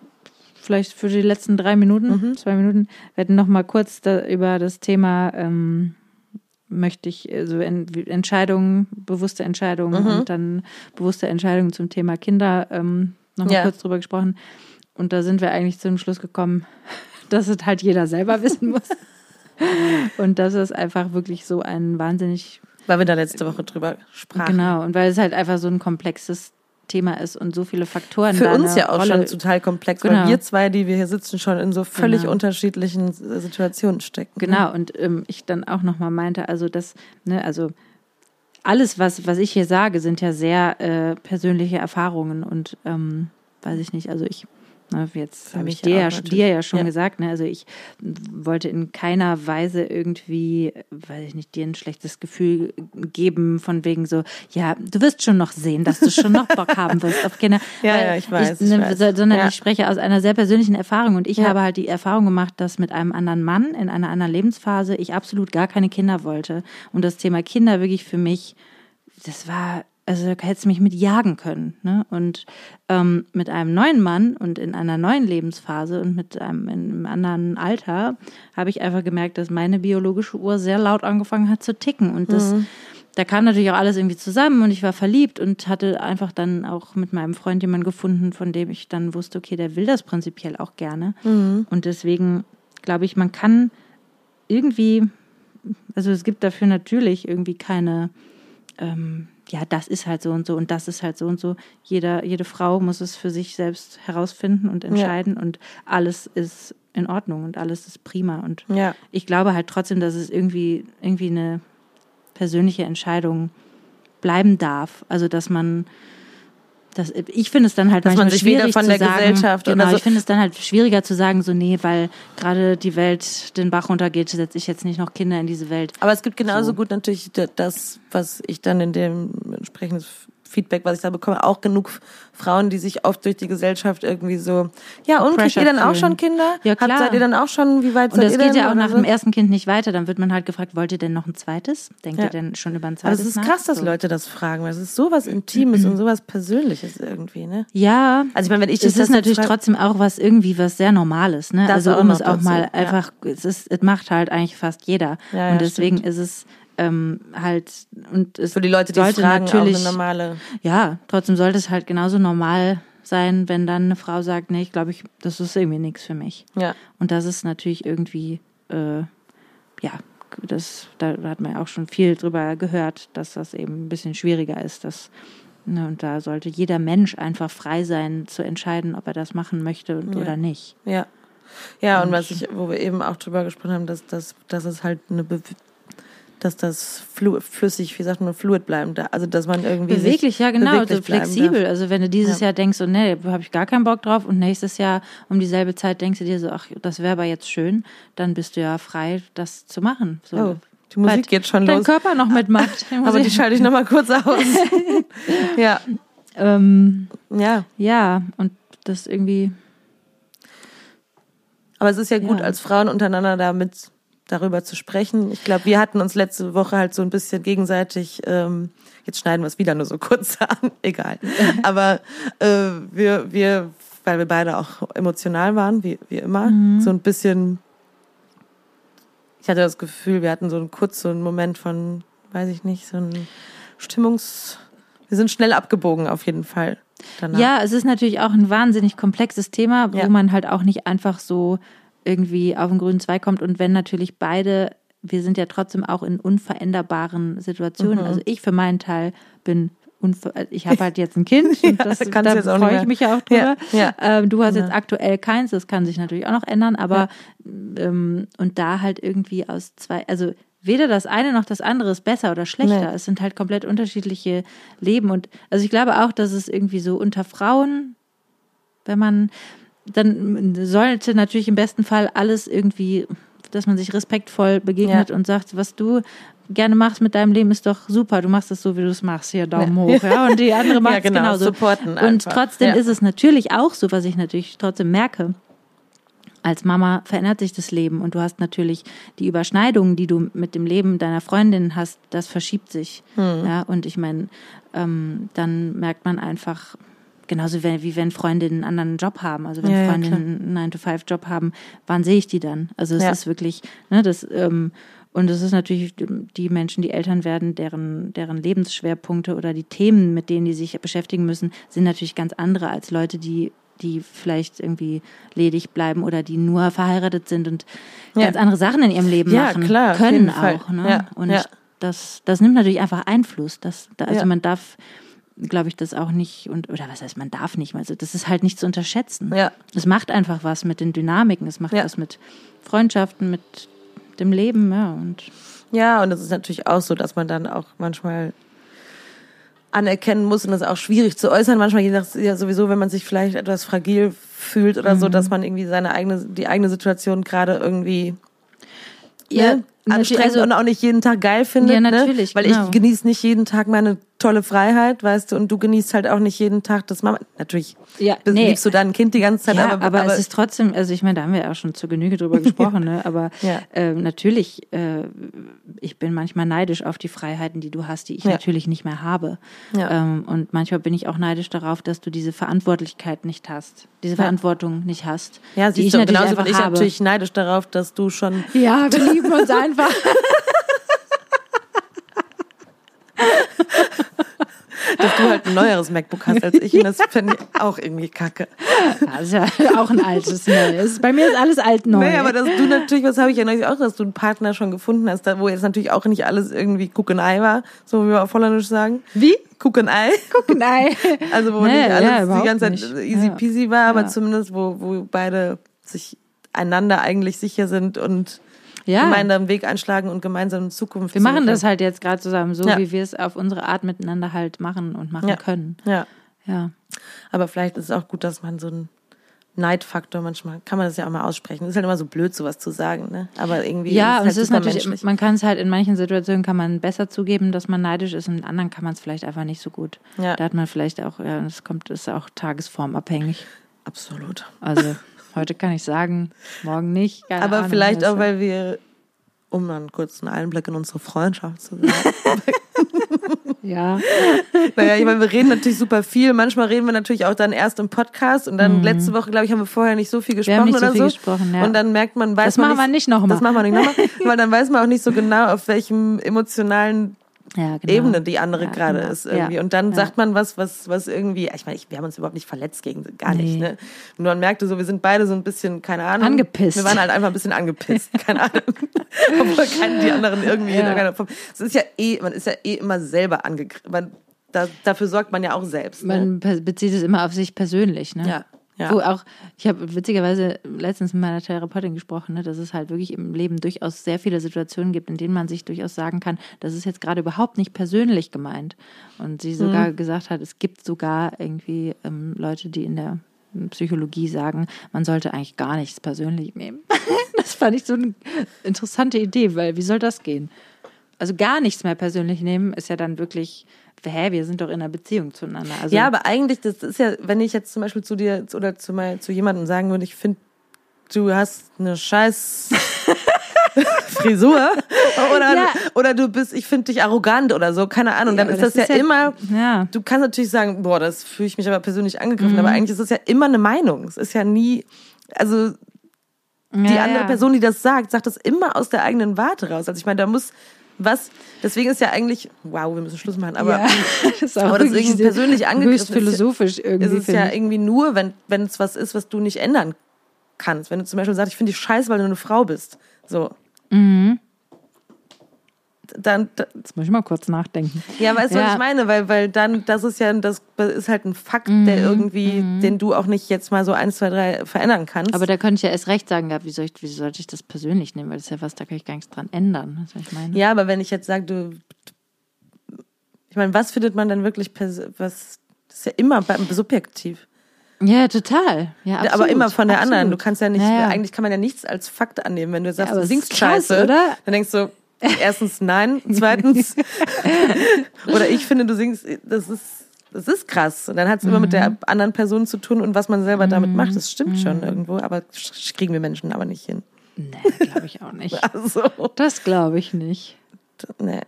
vielleicht für die letzten drei Minuten, zwei Minuten, wir hatten noch mal kurz da, über das Thema ähm, möchte ich also Entscheidungen, bewusste Entscheidungen und dann bewusste Entscheidungen zum Thema Kinder ähm, noch mal Ja. kurz drüber gesprochen und da sind wir eigentlich zum Schluss gekommen, dass es halt jeder selber wissen muss und dass es einfach wirklich so ein wahnsinnig Weil wir da letzte Woche drüber sprachen. Genau, und weil es halt einfach so ein komplexes Thema ist und so viele Faktoren Für uns ja auch Rolle, schon total komplex, Genau. weil wir zwei, die wir hier sitzen, schon in so völlig Genau. unterschiedlichen Situationen stecken. Genau, und ähm, ich dann auch nochmal meinte, also das, ne, also alles, was, was ich hier sage, sind ja sehr äh, persönliche Erfahrungen und ähm, weiß ich nicht, also ich, na, jetzt habe ich dir ja dir ja schon Ja. gesagt, ne, also ich wollte in keiner Weise irgendwie, weiß ich nicht, dir ein schlechtes Gefühl geben von wegen so, ja, du wirst schon noch sehen, dass du schon noch Bock haben wirst auf Kinder. Ja, Weil ja, ich weiß, ich ne, weiß. so- Sondern Ja. ich spreche aus einer sehr persönlichen Erfahrung und ich Ja. habe halt die Erfahrung gemacht, dass mit einem anderen Mann in einer anderen Lebensphase ich absolut gar keine Kinder wollte und das Thema Kinder wirklich für mich, das war also hättest du mich mit jagen können. Ne? Und ähm, mit einem neuen Mann und in einer neuen Lebensphase und mit einem, in einem anderen Alter habe ich einfach gemerkt, dass meine biologische Uhr sehr laut angefangen hat zu ticken. Und das, mhm. da kam natürlich auch alles irgendwie zusammen und ich war verliebt und hatte einfach dann auch mit meinem Freund jemanden gefunden, von dem ich dann wusste, okay, der will das prinzipiell auch gerne. Mhm. Und deswegen glaube ich, man kann irgendwie, also es gibt dafür natürlich irgendwie keine ähm, ja, das ist halt so und so und das ist halt so und so. Jeder, jede Frau muss es für sich selbst herausfinden und entscheiden ja. und alles ist in Ordnung und alles ist prima. Und ja. ich glaube halt trotzdem, dass es irgendwie, irgendwie eine persönliche Entscheidung bleiben darf. Also, dass man das, ich finde es dann halt Dass man sich schwierig von der sagen, Gesellschaft genau, oder so. ich finde es dann halt schwieriger zu sagen, so nee, weil gerade die Welt den Bach runtergeht, setze ich jetzt nicht noch Kinder in diese Welt. Aber es gibt genauso so. gut natürlich das, was ich dann in dem entsprechenden Feedback, was ich da bekomme, auch genug Frauen, die sich oft durch die Gesellschaft irgendwie so, ja, und kriegt ihr dann auch schon Kinder? Ja, klar. Habt, seid ihr dann auch schon, wie weit und seid ihr? Und das geht ja auch nach so? dem ersten Kind nicht weiter. Dann wird man halt gefragt, wollt ihr denn noch ein zweites? Denkt Ja. ihr denn schon über ein Aber zweites es ist krass, dass So. Leute das fragen, weil es ist sowas Intimes und sowas Persönliches irgendwie, ne? Ja, Also ich meine, wenn ich das es ist natürlich trotzdem auch was irgendwie was sehr Normales, ne? Also um es auch dazu, mal ja. einfach, es ist, es macht halt eigentlich fast jeder. Ja, und deswegen ist es ähm, halt und es Für die Leute, die sollte fragen, auch natürlich eine normale. ja, trotzdem sollte es halt genauso normal sein, wenn dann eine Frau sagt, nee, ich glaube, ich, das ist irgendwie nichts für mich. Ja. Und das ist natürlich irgendwie, äh, ja, das, da hat man ja auch schon viel drüber gehört, dass das eben ein bisschen schwieriger ist. Dass, ne, und da sollte jeder Mensch einfach frei sein, zu entscheiden, ob er das machen möchte Ja. oder nicht. Ja. Ja, und was ich, wo wir eben auch drüber gesprochen haben, dass, dass, dass es halt eine dass das flu flüssig, wie sagt man, fluid bleiben da. Also dass man irgendwie Beweglich, ja genau, beweglich so bleiben flexibel. darf. Also wenn du dieses Ja. Jahr denkst, so nee, habe ich gar keinen Bock drauf und nächstes Jahr um dieselbe Zeit denkst du dir so, ach, das wäre aber jetzt schön, dann bist du ja frei, das zu machen. So. Oh, die Musik geht schon dein los. Körper noch mitmacht. Aber die schalte ich nochmal kurz aus. ja. ähm, Ja. ja, und das irgendwie, Aber es ist ja gut, Ja. als Frauen untereinander damit darüber zu sprechen. Ich glaube, wir hatten uns letzte Woche halt so ein bisschen gegenseitig, ähm, jetzt schneiden wir es wieder nur so kurz an, egal. Aber äh, wir, wir, weil wir beide auch emotional waren, wie, wie immer, so ein bisschen, ich hatte das Gefühl, wir hatten so einen kurz so einen Moment von, weiß ich nicht, so ein Stimmungs, wir sind schnell abgebogen auf jeden Fall. Danach. ja, es ist natürlich auch ein wahnsinnig komplexes Thema, wo Ja. man halt auch nicht einfach so irgendwie auf den grünen Zweig kommt und wenn natürlich beide, wir sind ja trotzdem auch in unveränderbaren Situationen. Mhm. Also ich für meinen Teil bin unver ich habe halt jetzt ein Kind und das, da kannst da freue ich mich ja auch drüber. Ja, ja. Ähm, du hast Ja. jetzt aktuell keins, das kann sich natürlich auch noch ändern, aber ähm, und da halt irgendwie aus zwei, also weder das eine noch das andere ist besser oder schlechter. Nee. Es sind halt komplett unterschiedliche Leben und also ich glaube auch, dass es irgendwie so unter Frauen, wenn man dann sollte natürlich im besten Fall alles irgendwie, dass man sich respektvoll begegnet Ja. und sagt, was du gerne machst mit deinem Leben ist doch super. Du machst es so, wie du es machst. Hier Daumen hoch, ja. Und die andere macht Ja, es genau, genauso. supporten Und einfach. trotzdem Ja. ist es natürlich auch so, was ich natürlich trotzdem merke. Als Mama verändert sich das Leben und du hast natürlich die Überschneidungen, die du mit dem Leben deiner Freundin hast, das verschiebt sich. Hm. Ja, und ich meine, ähm, dann merkt man einfach, genauso wie, wie wenn Freundinnen einen anderen Job haben. Also wenn Ja, ja, Freundinnen einen 9-to-5-Job haben, wann sehe ich die dann? Also es Ja. ist wirklich, ne, das, ähm, und es ist natürlich die Menschen, die Eltern werden, deren, deren Lebensschwerpunkte oder die Themen, mit denen die sich beschäftigen müssen, sind natürlich ganz andere als Leute, die die vielleicht irgendwie ledig bleiben oder die nur verheiratet sind und Ja. ganz andere Sachen in ihrem Leben Ja, machen klar, können auch. Ne? Ja, und ja. das, das nimmt natürlich einfach Einfluss. Das, da, also Ja. man darf, glaube ich, das auch nicht und oder was heißt, man darf nicht. Also das ist halt nicht zu unterschätzen. Ja. Es macht einfach was mit den Dynamiken, es macht Ja. was mit Freundschaften, mit dem Leben, ja. Und Ja, und es ist natürlich auch so, dass man dann auch manchmal anerkennen muss und das ist auch schwierig zu äußern. Manchmal je nach, ja sowieso, wenn man sich vielleicht etwas fragil fühlt oder Mhm. so, dass man irgendwie seine eigene, die eigene Situation gerade irgendwie Ja. ne, anstrengend also- und auch nicht jeden Tag geil findet. Ja, natürlich, Ne? Weil genau. ich genieße nicht jeden Tag meine tolle Freiheit, weißt du, und du genießt halt auch nicht jeden Tag das Mama. Natürlich Ja, bist- nee. liebst du dein Kind die ganze Zeit, Ja, aber, aber, es ist trotzdem, also ich meine, da haben wir ja auch schon zur Genüge drüber gesprochen, ne? aber Ja. äh, natürlich, äh, ich bin manchmal neidisch auf die Freiheiten, die du hast, die ich Ja. natürlich nicht mehr habe. Ja. Ähm, und manchmal bin ich auch neidisch darauf, dass du diese Verantwortlichkeit nicht hast, diese Verantwortung nicht hast, ja, die siehst ich du, natürlich genauso bin ich habe. natürlich neidisch darauf, dass du schon ja, wir lieben uns einfach. Dass du halt ein neueres MacBook hast als ich und das finde ich auch irgendwie kacke. Das ist ja auch ein altes Neues. Bei mir ist alles alt neu. Nee, aber dass du natürlich, was habe ich ja neulich auch, dass du einen Partner schon gefunden hast, wo jetzt natürlich auch nicht alles irgendwie Cook and Ei war, so wie wir auf Holländisch sagen. Wie? Cook and Ei. Nein. Also wo Nee, nicht ja, alles die überhaupt ganze Zeit nicht. easy Ja. peasy war, aber Ja. zumindest wo, wo beide sich einander eigentlich sicher sind und Ja. gemeinsam Weg einschlagen und gemeinsam in Zukunft. Wir machen das halt jetzt gerade zusammen, so Ja. wie wir es auf unsere Art miteinander halt machen und machen Ja. können. Ja. Ja. Aber vielleicht ist es auch gut, dass man so einen Neidfaktor manchmal, kann man das ja auch mal aussprechen. ist halt immer so blöd, sowas zu sagen, ne? Aber irgendwie Ja, ist und es es ist natürlich, menschlich. man kann es halt in manchen Situationen kann man besser zugeben, dass man neidisch ist, und in anderen kann man es vielleicht einfach nicht so gut. Ja. Da hat man vielleicht auch, ja, es kommt, ist auch tagesformabhängig. Absolut. Also heute kann ich sagen, morgen nicht. Keine Aber Ahnung, vielleicht weißt auch, weil wir, um mal einen kurzen Einblick in unsere Freundschaft zu sagen. Ja, naja, ich meine, wir reden natürlich super viel. Manchmal reden wir natürlich auch dann erst im Podcast und dann letzte Woche, glaube ich, haben wir vorher nicht so viel gesprochen Mhm. haben nicht so oder viel so. gesprochen, ja. Und dann merkt man, weiß Das man machen wir nicht noch mal. Das machen wir nicht nochmal, weil dann weiß man auch nicht so genau, auf welchem emotionalen ja genau. Ebene die andere Ja, gerade genau. ist irgendwie. Und dann sagt man was, was, was irgendwie, ich meine, ich, wir haben uns überhaupt nicht verletzt gegen, gar nicht, Nee. ne? Nur man merkte so, wir sind beide so ein bisschen, keine Ahnung. Angepisst. Wir waren halt einfach ein bisschen angepisst, keine Ahnung. Obwohl keinen die anderen irgendwie in irgendeiner Form. Es ist ja eh, man ist ja eh immer selber angegriffen. Da, dafür sorgt man ja auch selbst. Ne? Man pe- bezieht es immer auf sich persönlich, ne? Ja, ja. Wo auch, ich habe witzigerweise letztens mit meiner Therapeutin gesprochen, ne, dass es halt wirklich im Leben durchaus sehr viele Situationen gibt, in denen man sich durchaus sagen kann, das ist jetzt gerade überhaupt nicht persönlich gemeint. Und sie Mhm. sogar gesagt hat, es gibt sogar irgendwie ähm, Leute, die in der Psychologie sagen, man sollte eigentlich gar nichts persönlich nehmen. das fand ich so eine interessante Idee, weil wie soll das gehen? Also gar nichts mehr persönlich nehmen ist ja dann wirklich, hä, wir sind doch in einer Beziehung zueinander. Also, ja, aber eigentlich, das ist ja, wenn ich jetzt zum Beispiel zu dir oder zu, mal, zu jemandem sagen würde, ich finde, du hast eine scheiß Frisur oder, Ja. oder du bist, ich finde dich arrogant oder so, keine Ahnung. Ja, dann ist das, das ja, ist ja- immer, ja. du kannst natürlich sagen, boah, das fühle ich mich aber persönlich angegriffen, Mhm. aber eigentlich ist es ja immer eine Meinung. Es ist ja nie, also die Ja, andere ja. Person, die das sagt, sagt das immer aus der eigenen Warte raus. Also ich meine, da muss was, deswegen ist ja eigentlich, wow, wir müssen Schluss machen, aber ja, ist aber deswegen persönlich angegriffen höchst ist philosophisch ist irgendwie. es ja irgendwie nur, wenn wenn es was ist, was du nicht ändern kannst. Wenn du zum Beispiel sagst, ich finde dich scheiße, weil du eine Frau bist. So. Mhm. Dann, da- Jetzt muss ich mal kurz nachdenken. ja, weißt du, was Ja. ich meine? Weil, weil dann, das ist ja, das ist halt ein Fakt, Mhm. der irgendwie, den du auch nicht jetzt mal so eins, zwei, drei verändern kannst. Aber da könnte ich ja erst recht sagen, ja, wie, soll ich, wie sollte ich das persönlich nehmen? Weil das ist ja was, da kann ich gar nichts dran ändern. Was ich meine? ja, aber wenn ich jetzt sage, du, ich meine, was findet man denn wirklich, was, das ist ja immer beim- subjektiv. Ja, total. Ja, absolut. aber immer von der anderen. Du Absolut. kannst ja nicht, Ja, ja. eigentlich kann man ja nichts als Fakt annehmen. Wenn du sagst, aber du singst krass, scheiße, oder? dann denkst du, erstens nein, zweitens, oder ich finde, du singst, das ist, das ist krass. Und dann hat es immer mit der Mhm. anderen Person zu tun und was man selber damit macht. Das stimmt schon irgendwo, aber sch- kriegen wir Menschen aber nicht hin. Nee, glaube ich auch nicht. Also, Das glaube ich nicht. nee.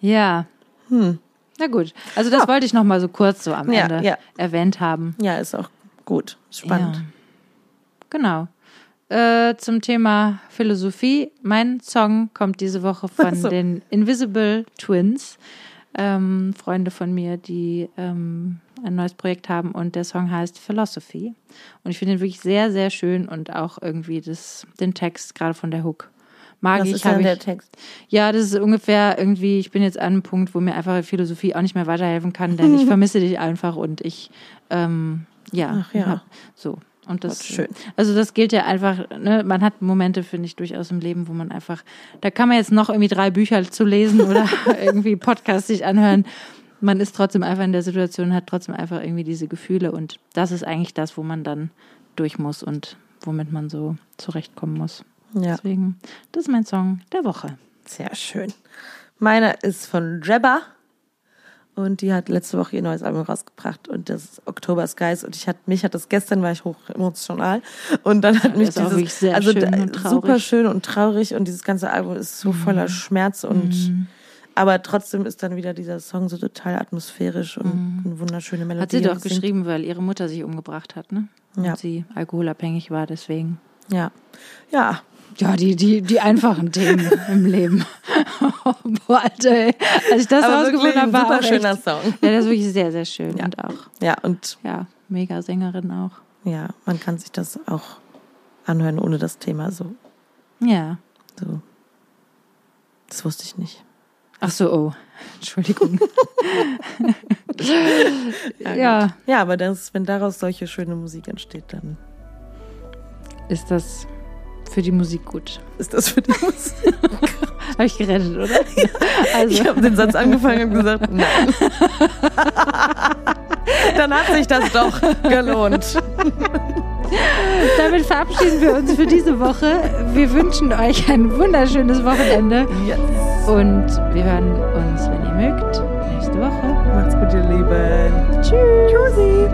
Ja. Na gut. Also das wollte ich noch mal so kurz so am Ja, Ende ja. erwähnt haben. Ja, ist auch gut. Spannend. Ja. Genau. Äh, zum Thema Philosophie. Mein Song kommt diese Woche von so. den Invisible Twins. Ähm, Freunde von mir, die ähm, ein neues Projekt haben und der Song heißt Philosophy. Und ich finde ihn wirklich sehr, sehr schön und auch irgendwie das, den Text, gerade von der Hook. Mag Was ich, ist hab denn ich der Text? ja, das ist ungefähr irgendwie, ich bin jetzt an einem Punkt, wo mir einfach Philosophie auch nicht mehr weiterhelfen kann, denn ich vermisse dich einfach und ich, ähm, ja, Ach ja. so. Und das, Das ist schön. also das gilt ja einfach, ne, man hat Momente, finde ich, durchaus im Leben, wo man einfach, da kann man jetzt noch irgendwie drei Bücher zu lesen oder irgendwie Podcasts sich anhören. Man ist trotzdem einfach in der Situation, hat trotzdem einfach irgendwie diese Gefühle und das ist eigentlich das, wo man dann durch muss und womit man so zurechtkommen muss. Ja. Deswegen, das ist mein Song der Woche. Sehr schön. Meiner ist von Jabba. Und die hat letzte Woche ihr neues Album rausgebracht und das ist Oktober Skies und ich hat mich hat das gestern war ich hoch emotional und dann hat Ja, mich dieses also schön super schön und traurig und dieses ganze Album ist so voller Schmerz und aber trotzdem ist dann wieder dieser Song so total atmosphärisch und eine wunderschöne Melodie. Hat sie doch geschrieben, weil ihre Mutter sich umgebracht hat, ne? Und Ja. sie alkoholabhängig war, deswegen. Ja. Ja, Ja, die, die, die einfachen Themen im Leben. Boah, Alter, ey. Als ich das rausgefunden ein habe, war super auch schöner Song. Ja, das ist wirklich sehr, sehr schön. Ja. Und auch, Ja, und ja, mega Sängerin auch. ja, man kann sich das auch anhören ohne das Thema so. Ja. so. Das wusste ich nicht. Ach so, oh. Entschuldigung. ja, Ja, aber das, wenn daraus solche schöne Musik entsteht, dann ist das für die Musik gut. ist das für die Musik. Habe ich gerettet, oder? Also, Ich habe den Satz angefangen und gesagt, nein. dann hat sich das doch gelohnt. damit verabschieden wir uns für diese Woche. Wir wünschen euch ein wunderschönes Wochenende Yes. und wir hören uns, wenn ihr mögt, nächste Woche. Macht's gut, ihr Lieben. Tschüss. Tschüssi.